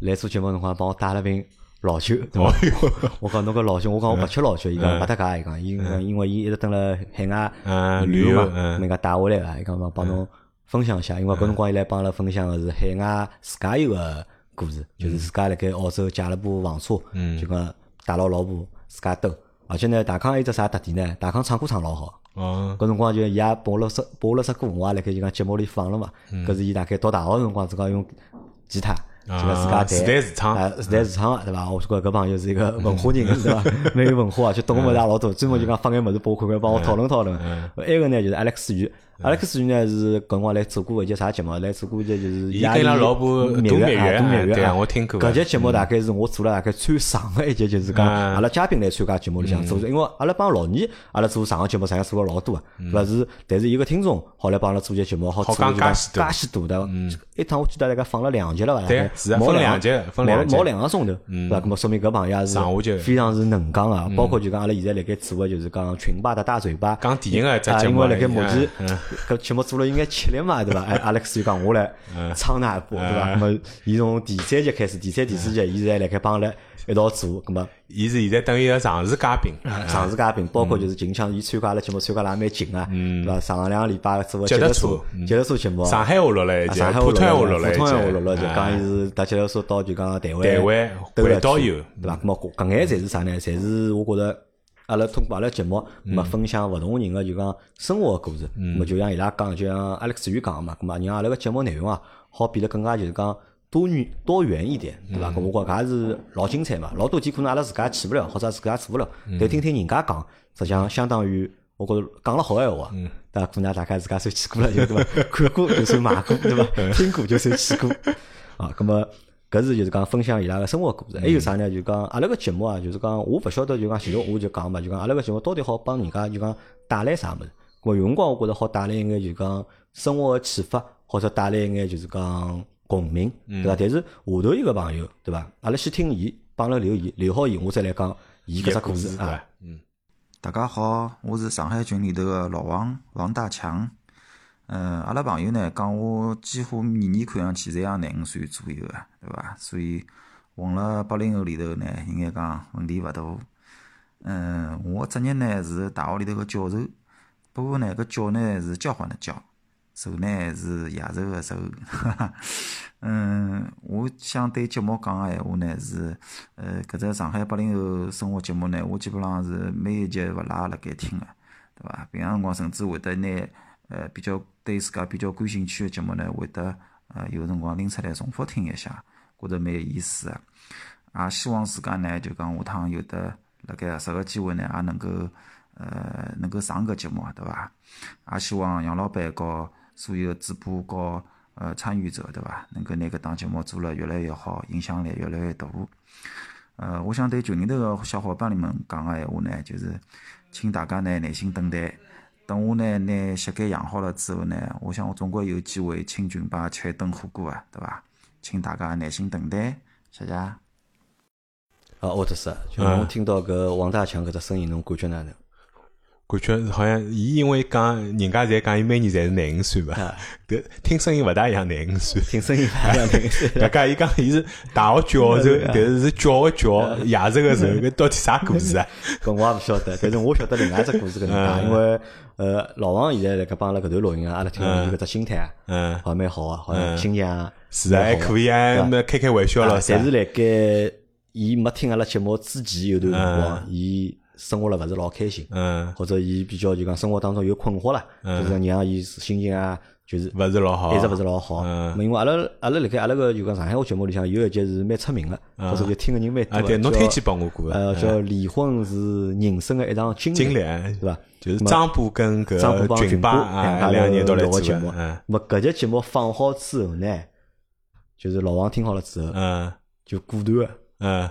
来做节目辰光帮我带了瓶老酒，对伐？我讲侬个老酒，我讲我勿吃老酒，伊讲勿搭界，伊讲因因为伊一直蹲辣海外旅游嘛，人家带回来个，伊讲帮帮侬分享一下，因为搿辰光伊来帮阿拉分享个是海外自驾游个故事，就是自家辣盖澳洲借了部房车，就讲带牢老婆自家兜，而且呢，大康有只啥特点呢？大康唱歌唱老好。哦，搿辰光就伊也播了首播了首歌，我也辣盖就讲节目里放了嘛。搿是伊大概读大学辰光，自家用吉他，就讲自家弹，自弹自唱，啊，自带自唱个，对伐？我觉搿朋友是一个文化人，对伐？蛮有文化，就懂个物事也老多，专门就讲发眼物事拨我看看，帮我讨论讨论。埃个呢就是 Alex 鱼。阿拉克斯呢是搿辰光来做过一节啥节目？来做过一节就是伊跟伊拉老婆蜜月啊，蜜月啊，我听过。搿节节目大概是我做了大概最长个一节，就是讲阿拉嘉宾来参加节目里向做，因为阿拉帮老倪阿拉做长个节目，实际上做了老多个，勿是？但是一个听众好来帮阿拉做节节目，好做就讲介许多的。一趟我记得大概放了两集了伐？对，是分两集，分两毛两个钟头，对伐？搿么说明搿朋友是非常是能讲个，包括就讲阿拉现在辣盖做个就是讲群霸的大嘴巴，讲电影个只节目，因为辣盖目前搿节目做了。应该吃力嘛，对伐？哎，Alex 就讲我来唱那一波，对伐？那么，伊从第三集开始，第三、第四集，伊在辣盖帮阿拉一道做，那么，伊是现在等于个常驻嘉宾，常驻嘉宾，包括就是近腔，伊参加阿拉节目参加了也蛮紧啊，对伐？上两个礼拜做个节奏车，节奏车节目，上海话录了一上海普通话录了普通话录了，就讲伊是搭节奏车到就讲台湾，台湾台湾导游，对伐？那么搿眼侪是啥呢？侪是我觉着。阿拉通过阿拉节目，么分享勿同人个就讲生活个故事，么就像伊拉讲，就像阿拉思雨讲嘛，咁么让阿拉个节目内容啊，好变得更加就是讲多元多元一点，对伐？咁我觉搿也是老精彩嘛。老多天可能阿拉自家去勿了，或者自家做勿了，但听听人家讲，实际上相当于我觉着讲了好闲话，对伐？可能大家自家算去过了，对伐？看过就算买过，对伐？听过就算去过，啊，咁么。搿是就是讲分享伊拉个生活故事，还有啥呢？就讲阿拉个节目啊，就是讲我勿晓得就讲前头我就讲嘛，就讲阿拉个节目到底好帮人家就讲带来啥物事？咾有辰光我觉着好带来一眼就讲生活个启发，或者带来一眼就是讲共鸣，对伐？但是下头一个朋友，对伐？阿拉先听伊帮了留言，留好言，我再来讲伊搿只故事啊。嗯，大家好，我是上海群里头个老王王大强。嗯，阿拉朋友呢讲我几乎年年看上去侪像廿五岁左右个，对伐？所以混了八零后里头呢，应该讲问题勿大。嗯，我职业呢是大学里头个教授，不过呢搿教呢是交换的教，授呢是野兽个授。嗯，我想对节目讲个闲话呢是，呃，搿只上海八零后生活节目呢，我基本上是每一集勿拉辣盖听个，对伐？平常辰光甚至会得拿。呃，比较对自家比较感兴趣的节目呢，会得呃有辰光拎出来重复听一下，觉着蛮有意思个。也希望自家呢，就讲下趟有的辣盖合适个机会呢，也能够呃能够上搿节目，对伐？也希望杨老板和所有主播和呃参与者，对伐？能够拿搿档节目做了越来越好，影响力越来越大。呃，我想对群里头个小伙伴里们讲个闲话呢，就是请大家呢耐心等待。等我呢，拿膝盖养好了之后呢，我想我总归有机会请群吧吃一顿火锅啊，对伐？请大家耐心等待，谢谢。啊，沃特斯，就侬听到搿王大强搿只声音，侬感觉哪能？感觉好像伊因为讲人家侪讲伊每年侪是廿五岁嘛，搿听声音勿大一样廿五岁，听声音勿大一样廿五岁。搿家 伊讲伊是大学教授，但是 是教个教，夜职个授，搿到底啥故事啊？搿我也勿晓得，但是我晓得另外一只故事搿能介，因为呃老王现在辣盖帮阿拉搿段录音啊，阿拉听伊搿只心态啊，嗯，好像蛮好啊，好像心情啊是啊，还可以啊，么开开玩笑咯。但是辣盖伊没听阿拉节目之前有段辰光，伊。生活了勿是老开心，嗯，或者伊比较就讲生活当中有困惑啦，就是让伊心情啊，就是勿是老好，一直勿是老好。嗯，因为阿拉阿拉辣盖阿拉个就讲上海话节目里向有一集是蛮出名个，或者就听个人蛮多。啊，对，侬推荐帮我过呃，叫离婚是人生个一场经历，是伐？就是张波跟搿张波帮群巴啊两个人都来做节目。嗯，么搿集节目放好之后呢，就是老王听好了之后，嗯，就果断个，嗯，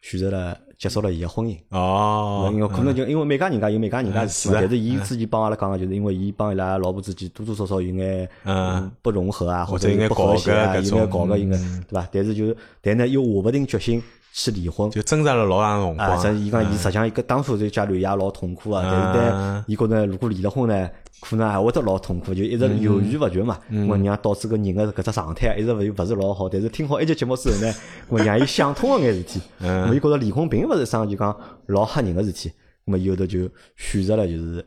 选择了。结束了伊个婚姻哦，因为可能就因为每家人家有每家人家事体，但是伊之前帮阿拉讲个，就是因为伊帮伊拉老婆之间多多少少有眼嗯不融合啊，或者有眼不和谐啊，有眼搞个应该对伐？但是就但呢又下勿定决心去离婚，就挣扎了老长辰光。啊，伊讲伊实际上一个当初这阶段也老痛苦啊，但是呢，伊觉着如果离了婚呢？可能还会得老痛苦，就一直犹豫勿决嘛。我娘导致个人个搿只状态一直勿又勿是老好。但是听好一集节目之后呢，我让伊想通了眼事体。我伊觉着离婚并勿是桩就讲老吓人个事体。那么以后头就选择了就是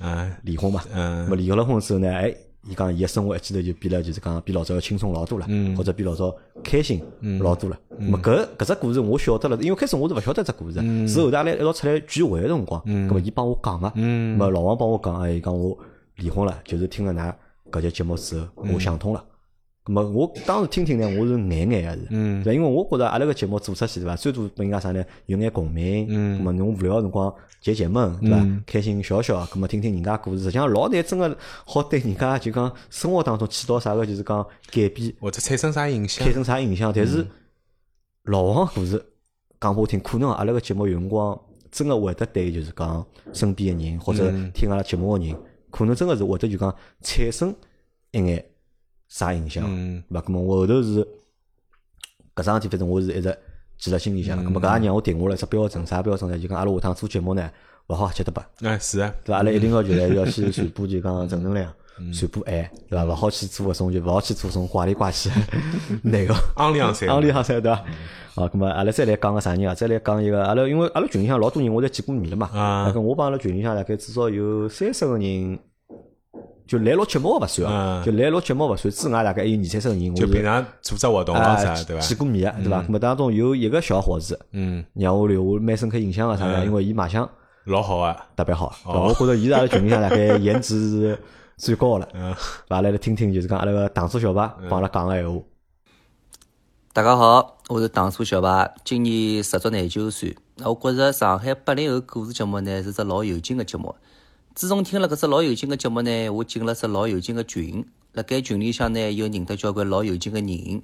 嗯离婚嘛。嗯么离了婚之后呢，哎。伊讲伊个生活一记头就变了，就是讲比老早要轻松老多了，或者比老早开心老多了。咹搿搿只故事我晓得了，因为开始我是勿晓得只故事，是后头阿拉一道出来聚会个辰光，咾伊帮我讲个，咹老王帮我讲，哎，讲我离婚了，就是听了㑚搿节节目之后，我想通了。咾我当时听听呢，我是眼眼个是，对，因为我觉着阿拉个节目做出去对伐，最多拨人家啥呢，有眼共鸣，咾么侬无聊个辰光。解解闷，对伐？开心笑笑，咁么听听人家故事，实际上老难真个好对人家就讲生活当中起到啥个就是讲改变，或者产生啥影响，产生啥影响？但是老王故事讲拨我听，可能阿拉个节目有辰光真个会得对，就是讲身边个人或者听阿拉节目个人，可能真个是会得就讲产生一眼啥影响，对伐？咁么我后头是搿桩事体，反正我是一直。记辣心里向，咁么搿也让我定下来只标准，啥标准呢？就讲阿拉下趟做节目呢，勿好七搭八。哎，是啊，对伐？阿拉一定要就来要去传播，就讲正能量，传播爱，对伐？勿好去做搿种，就勿好去做搿种怪里怪气 内容。昂里昂塞，昂里昂塞，对伐？好，咁么阿拉再来讲个啥人啊？再来讲一个，阿拉因为阿拉群里向老多人，我侪见过面了嘛。啊。咁我帮阿拉群里向大概至少有三十个人。就来录节目勿算啊，就来录节目勿算，之外大概还有二三十个人，就平常组织活动啊啥，对伐？见过面对伐？那么当中有一个小伙子，嗯，让我留下蛮深刻印象个啥呢？因为伊卖相老好啊，特别好，我觉着伊是阿拉群里向大概颜值是最高了。嗯，来来听听，就是讲阿拉个糖醋小排帮阿拉讲个闲话。大家好，我是糖醋小排，今年十足廿九岁。那我觉着上海八零后故事节目呢，是只老有劲个节目。自从听了搿只老有劲个节目呢，我进了只老有劲个群。辣盖群里向呢，又认得交关老有劲个人。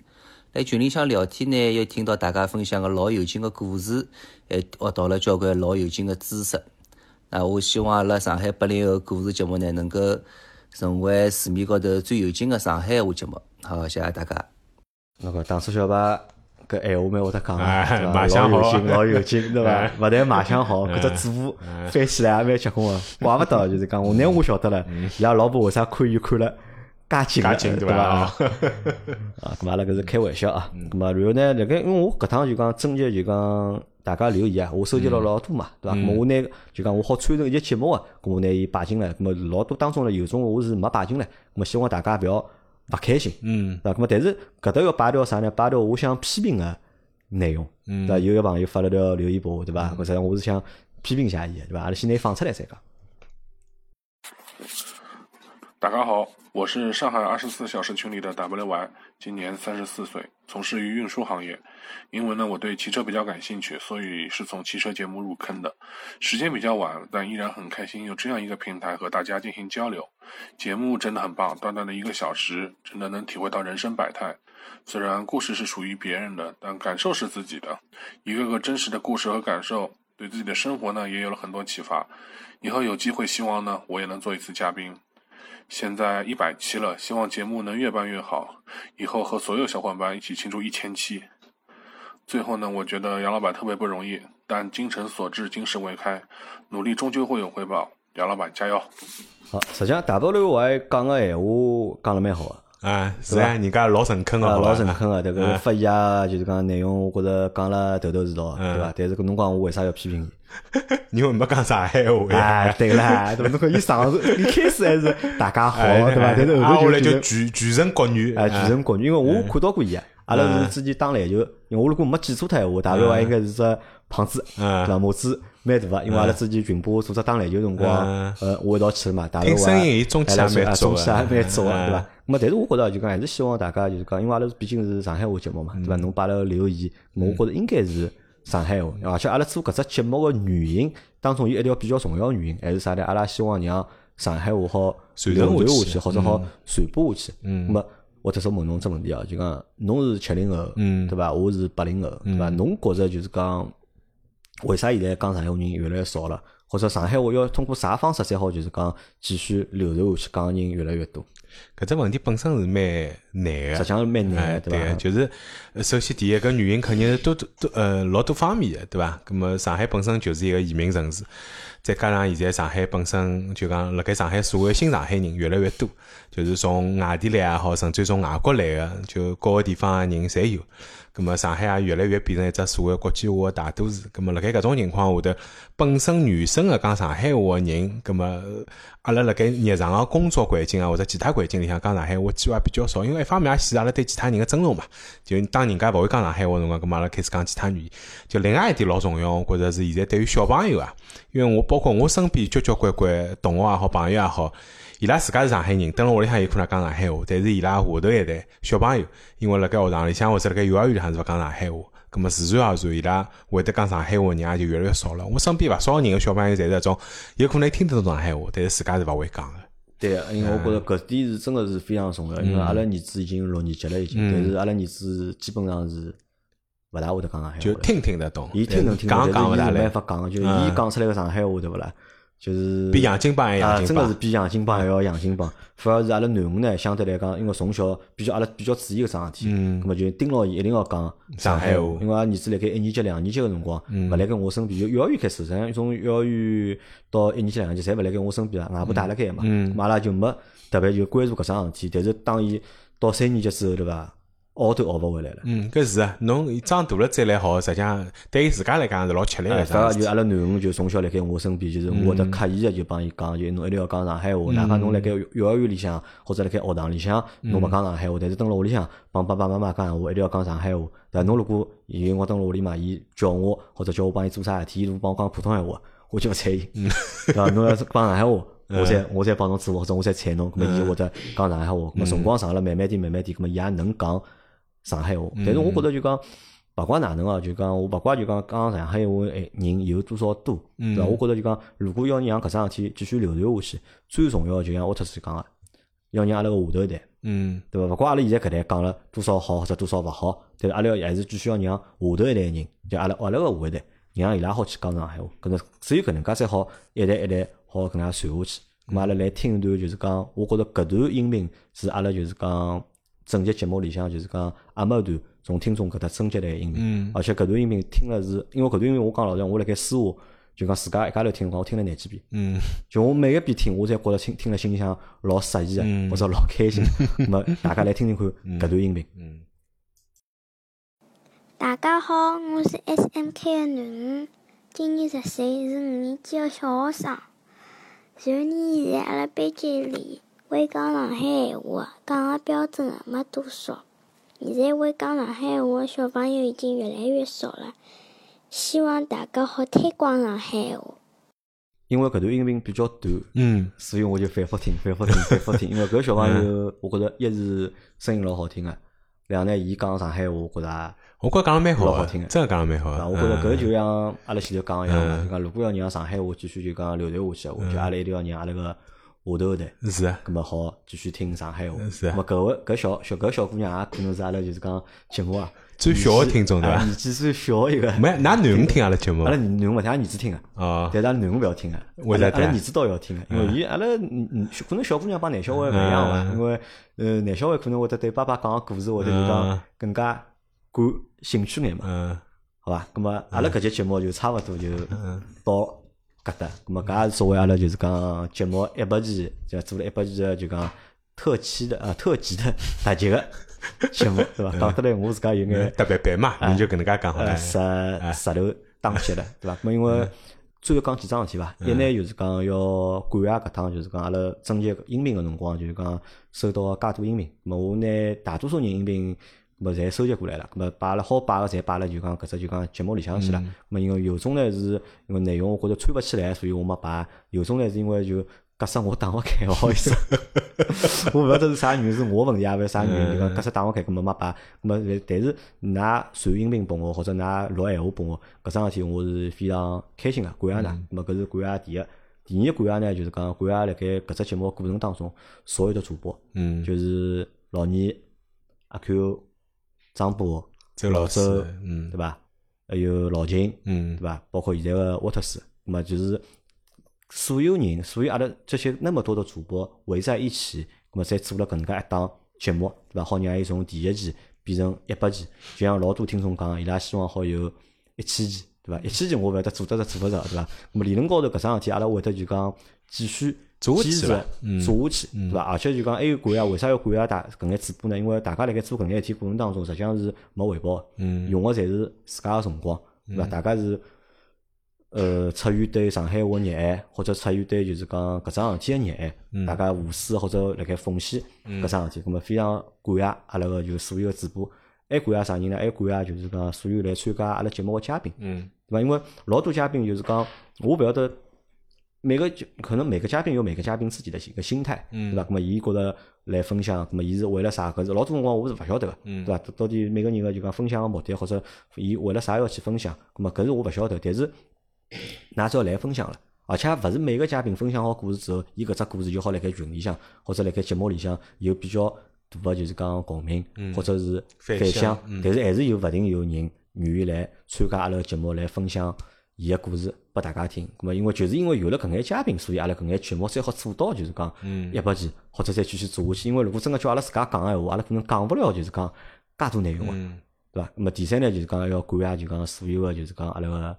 辣群里向聊天呢，又听到大家分享个老有劲个故事，还学到了交关老有劲个知识。那我希望阿拉上海八零后故事节目呢，能够成为市面高头最有劲个上海话节目。好，谢谢大家。那个当初小白。搿闲话蛮会得讲个，老有劲，老有劲，对伐？勿但卖相好，搿只组翻起来也蛮结棍个。怪勿得就是讲，我拿我晓得了，伊拉老婆为啥看伊看了介劲，对伐？啊，咁阿拉搿是开玩笑啊。咁啊，然后呢，辣盖因为我搿趟就讲征集就讲大家留言啊，我收集了老多嘛，对伐？咁我拿就讲我好串成一节节目啊，咁我拿伊摆进来。咁么老多当中呢，有种我是没摆进来，咁么希望大家勿要。勿开心，嗯，对伐？么但是搿搭要摆掉啥呢？摆掉我想批评个内容，对伐？有一个朋友发了条留言拨我，对伐？实际上我是想批评一下伊，对伐？阿拉先拿放出来再讲。大家好，我是上海二十四小时群里的 WY，今年三十四岁，从事于运输行业。因为呢，我对汽车比较感兴趣，所以是从汽车节目入坑的。时间比较晚，但依然很开心有这样一个平台和大家进行交流。节目真的很棒，短短的一个小时，真的能体会到人生百态。虽然故事是属于别人的，但感受是自己的。一个个真实的故事和感受，对自己的生活呢也有了很多启发。以后有机会，希望呢我也能做一次嘉宾。现在一百期了，希望节目能越办越好，以后和所有小伙伴一起庆祝一千期。最后呢，我觉得杨老板特别不容易，但精诚所至，金石为开，努力终究会有回报。杨老板加油！好，实际上大多数我还讲个闲话讲了蛮好啊啊，是啊，人家老诚恳个，老诚恳个，迭个发言啊，就是讲内容，我觉着讲了头头是道，对吧？但是搿侬讲我为啥要批评 你？因为没讲上海话呀。对啦，对伐？侬看伊上一开始还是大家好，对伐？但是后头就全全城国语，啊，全程国语。因为我看到过伊啊，阿拉是之前打篮球，因为我如果没记错脱闲话，大概话应该是只胖子，对伐？模子。蛮大个，因为阿拉之前群播组织打篮球辰光，呃，我一道去了嘛，大家声音伊中气还蛮中气还蛮足个，对伐？那么，但是我觉着就讲还是希望大家就是讲，因为阿拉毕竟是上海话节目嘛，对伐？侬摆了留言，我觉着应该是上海话，而且阿拉做搿只节目个原因当中有一条比较重要原因，还是啥呢？阿拉希望让上海话好传承下去，或者好传播下去。嗯。那么，我特说问侬只问题啊，就讲侬是七零后，嗯对伐？我是八零后，对伐？侬觉着就是讲。为啥现在讲上海话人越来越少了？或者上海话要通过啥方式才好？就是讲继续流传下去，讲人越来越多。搿只问题本身是蛮难个，实际上是蛮难，对个？就是首先第一个原因肯定是多多多呃老多方面的，对伐？咁么上海本身就是一个移民城市，再加上现在上海本身就讲辣盖上海所谓新上海人越来越多，就是从外地来也好，甚至从外国来个，就各个地方个人侪有。咁么上海也越来越变成一只社会国际化个大都市。咁么辣盖搿种情况下头，本身原生个讲上海话个人，咁么阿拉辣盖日常个工作环境啊或者其他环境里向讲上海话机会比较少。因为一方面也显示阿拉对其他人个尊重嘛。就当人家勿会讲上海话辰光，咁么阿拉开始讲其他语言。就另外一点老重要，我觉着是现在对于小朋友啊，因为我包括我身边交交关关同学也好，朋友也好。伊拉自家是上海人，蹲辣屋里向有可能讲上海话，但是伊拉下头一代小朋友，因为辣盖学堂里向或者辣盖幼儿园里向是勿讲上海话，葛么自然而然伊拉会得讲上海话人也就越来越少了。我身边勿少人个小朋友侪是搿种，有可能听得懂上海话，但是自家是勿会讲个。对，因为我觉着搿点是真个是非常重要，因为阿拉儿子已经六年级了，已经，但是阿拉儿子基本上是勿大会得讲上海话，就听听得懂，伊听能听，讲讲勿大来，没法讲，就伊讲出来个上海话对勿啦？就是比洋泾浜还洋泾浜，真的是比洋泾浜还要洋泾浜。反而是阿拉囡恩呢，相对来讲，因为从小比较阿拉比较注意搿桩事体，嗯咁么就盯牢伊一定要讲上海话。因为阿儿子辣盖一年级、两年级个辰光，勿辣盖我身边，就幼儿园开始，实际上从幼儿园到一年级、两年级，侪勿辣盖我身边啊，外婆带辣盖嘛，嗯阿拉就没特别就关注搿桩事体。但是当伊到三年级之后，对伐？学都学勿回来了。嗯，搿是啊，侬长大了再来学，实际上对于自家来讲是老吃力个。反而就阿拉囡恩就从小辣盖我身边，就是我会得刻意个就帮伊讲，就侬一定要讲上海话。哪怕侬辣盖幼儿园里向或者辣盖学堂里向，侬勿讲上海话，但是蹲辣屋里向帮爸爸妈妈讲闲话，一定要讲上海话。对伐？侬如果有辰光蹲辣屋里嘛，伊叫我或者叫我帮伊做啥事体，伊如果帮我讲普通闲话，我就勿睬伊。对伐？侬要是讲上海话，我再我再帮侬做，或者我再睬侬，咾么伊就会得讲上海话。咾么辰光长了，慢慢点慢慢点，咾么伊也能讲。上海话，但是我觉得就讲，勿怪哪能哦，就讲我勿怪就讲讲上海话诶人有多少多，对伐？我觉得就讲，如果要让搿桩事体继续流传下去，最重要就像沃特斯讲个，要让阿拉个下头一代，嗯，对伐？勿怪阿拉现在搿代讲了多少好或者多少勿好，但是阿拉还是继续要让下头一代人，就阿拉阿拉个下一代，让伊拉好去讲上海话，搿能只有搿能介才好一代一代好搿能介传下去。咁阿拉来听一段，就是讲，我觉着搿段音频是阿拉就是讲。整集节目里向就是讲阿末段从听众搿搭征集来音频，而且搿段音频听了是，因为搿段音频我讲老实，我辣盖私下就讲自家一家头听，我听了廿几遍，嗯，就我每一遍听，我侪觉着听听了心里向老适意个，或者老开心。么大家来听听看搿段音频。大家好，我是 S M K 的囡恩，今年十岁，是五年级的小学生。去年现在阿拉班级里。会讲上海闲话，讲个标准个没多少。现在会讲上海话个小朋友已经越来越少了。希望大家好推广上海话。因为搿段音频比较短，嗯，所以我就反复听，反复听，反复听。因为搿小朋友，我觉着一是声音老好听个，两呢，伊讲上海话，我觉着，我觉着讲了蛮好，好听个，真个讲了蛮好。我觉着搿就像阿拉前头讲个一样，就讲如果要让上海话继续就讲流传下去，我就阿拉一定要让阿拉个。下头的，是。啊，咁么好继续听上海话，是。啊，咁么搿位搿小小搿小姑娘也可能是阿拉就是讲节目啊最小个听众对伐？年纪最小一个，没，㑚囡恩听阿拉节目，阿拉囡恩勿听，阿拉儿子听个，哦，但是阿拉囡恩勿要听个，为啥？阿拉儿子倒要听个，因为伊阿拉嗯嗯，可能小姑娘帮男小孩勿一样伐？因为呃男小孩可能会得对爸爸讲个故事，或者就讲更加感兴趣眼嘛，嗯，好伐？咁么阿拉搿节节目就差勿多就到。疙瘩。咁么搿也是作为阿拉就是讲节目一百期，就做了一百期的就讲特期的啊特辑的特辑个节目，对伐？讲得来我自家有眼特别版嘛，你就搿能介讲好了。石石头打起了，对伐？咁么因为最后讲几桩事体伐？一呢就是讲要感谢搿趟就是讲阿拉征集音频个辰光，就是讲收到介多音频。咁么我拿大多数人音频。么侪收集过来了，咁么摆了好摆个，侪摆了就讲搿只就讲节目里向去了。咁因为有种呢是因为内容我觉着穿勿起来，所以我没摆；有种呢是因为就格式我打勿开，勿好意思。我勿晓得是啥原因，是我问题，也勿是啥原因，就讲格式打勿开，咁么没摆。咁么但是㑚传音频拨我，或者㑚录闲话拨我，搿桩事体我是非常开心个，感谢㑚。咁么搿是感谢第一，第二感谢呢就是讲感谢辣盖搿只节目过程当中所有的主播，嗯，就是老倪、阿 Q。张波、周老师，嗯，对伐？还有老秦，嗯，对伐？包括现在个沃特斯，那么就是所有人，所有阿拉这些那么多的主播围在一起，那么才做了搿能介一档节目，对伐？好让伊从第一期变成一百期，就像老多听众讲，伊拉希望好有一千期，对伐？一千期我勿晓得做得着做勿着，对伐？那么理论高头搿桩事体，阿拉会得就讲继续。做下去了，做下去，对伐？而且就讲还有感谢，为啥要感谢大搿眼主播呢？因为大家辣盖做搿眼事体过程当中，实际上是没回报，用个侪是自家个辰光，对伐？大家是呃出于对上海话热爱，或者出于对就是讲搿桩事体个热爱，大家无私或者辣盖奉献搿桩事体，咁么非常感谢阿拉个就所有个主播，还感谢啥人呢？还感谢就是讲所有来参加阿拉节目个嘉宾，对伐？因为老多嘉宾就是讲我勿晓得。每个就可能每个嘉宾有每个嘉宾自己的一个心态，对吧？那么伊觉得来分享，那么伊是为了啥？搿是老多辰光我是勿晓得个，对吧？到底每个人个就讲分享个目的，或者伊为了啥要去分享？那么搿是我勿晓得。但是，㑚只要来分享了，而且勿是每个嘉宾分享好故事之后，伊搿只故事就好辣盖群里向，或者辣盖节目里向有比较大个就是讲共鸣，或者是反响。但是还是有勿定有人愿意来参加阿拉个节目来分享。伊个故事拨大家听，咁么因为就是因为有了搿眼嘉宾，所以阿拉搿眼节目才好做到，就是讲一百期或者再继续做下去。因为如果真个叫阿拉自家讲个闲话，阿拉可能讲勿了，就是讲介多内容个，对伐？咁么第三呢，就是讲要感谢，就讲所有个就是讲阿拉个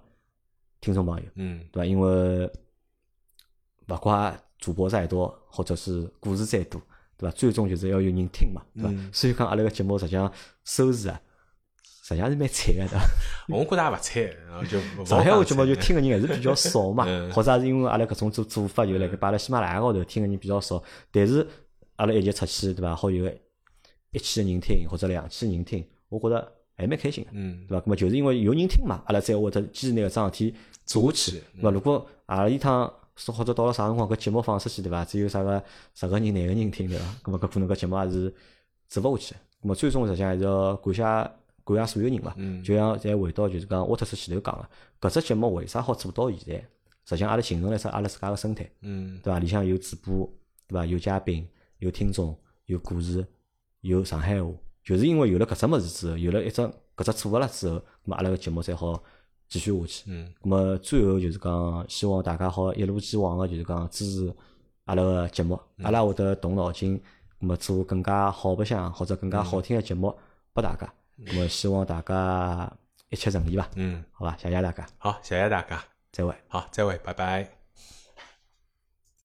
听众朋友，嗯对伐？因为勿怪主播再多，或者是故事再多，对伐？最终就是要有人听嘛，对伐？所以讲阿拉个节目实际上收视啊。实际上是蛮惨个，对伐？我觉着也勿惨，就 上海话节目就听个人还是比较少嘛，或者是因为阿拉搿种做做法，就辣盖摆辣喜马拉雅高头听个人比较少。但是阿拉一集出去，对伐？好有一千个人听或者两千人听，我觉着还蛮开心个，对伐？那么就是因为有人听嘛，阿拉才会得坚持拿搿桩事体做下去。那么如果阿拉一趟说或者到了啥辰光搿节目放出去，对伐？只有啥个十个人、廿个人听，对伐？那么搿可能搿节目也是做勿下去。那么最终实际上还是要感谢。感谢所有人伐，就像再回到就是讲沃特斯前头讲个，搿只节目为啥好做到现在？实际上阿拉形成了只阿拉自家个生态，对伐？里向有主播，对伐？有嘉宾，有听众，有故事，有上海话，就是因为有了搿只物事之后，有了一只搿只组合了之后，咾阿拉个节目才好继续下去。咾么最后就是讲，希望大家好一如既往个就是讲支持阿拉个节目，阿拉会得动脑筋，咾么做更加好白相或者更加好听个节目拨大家。那么希望大家一切顺利吧。嗯，好吧，谢谢大家。好，谢谢大家。再会。好，再会，拜拜。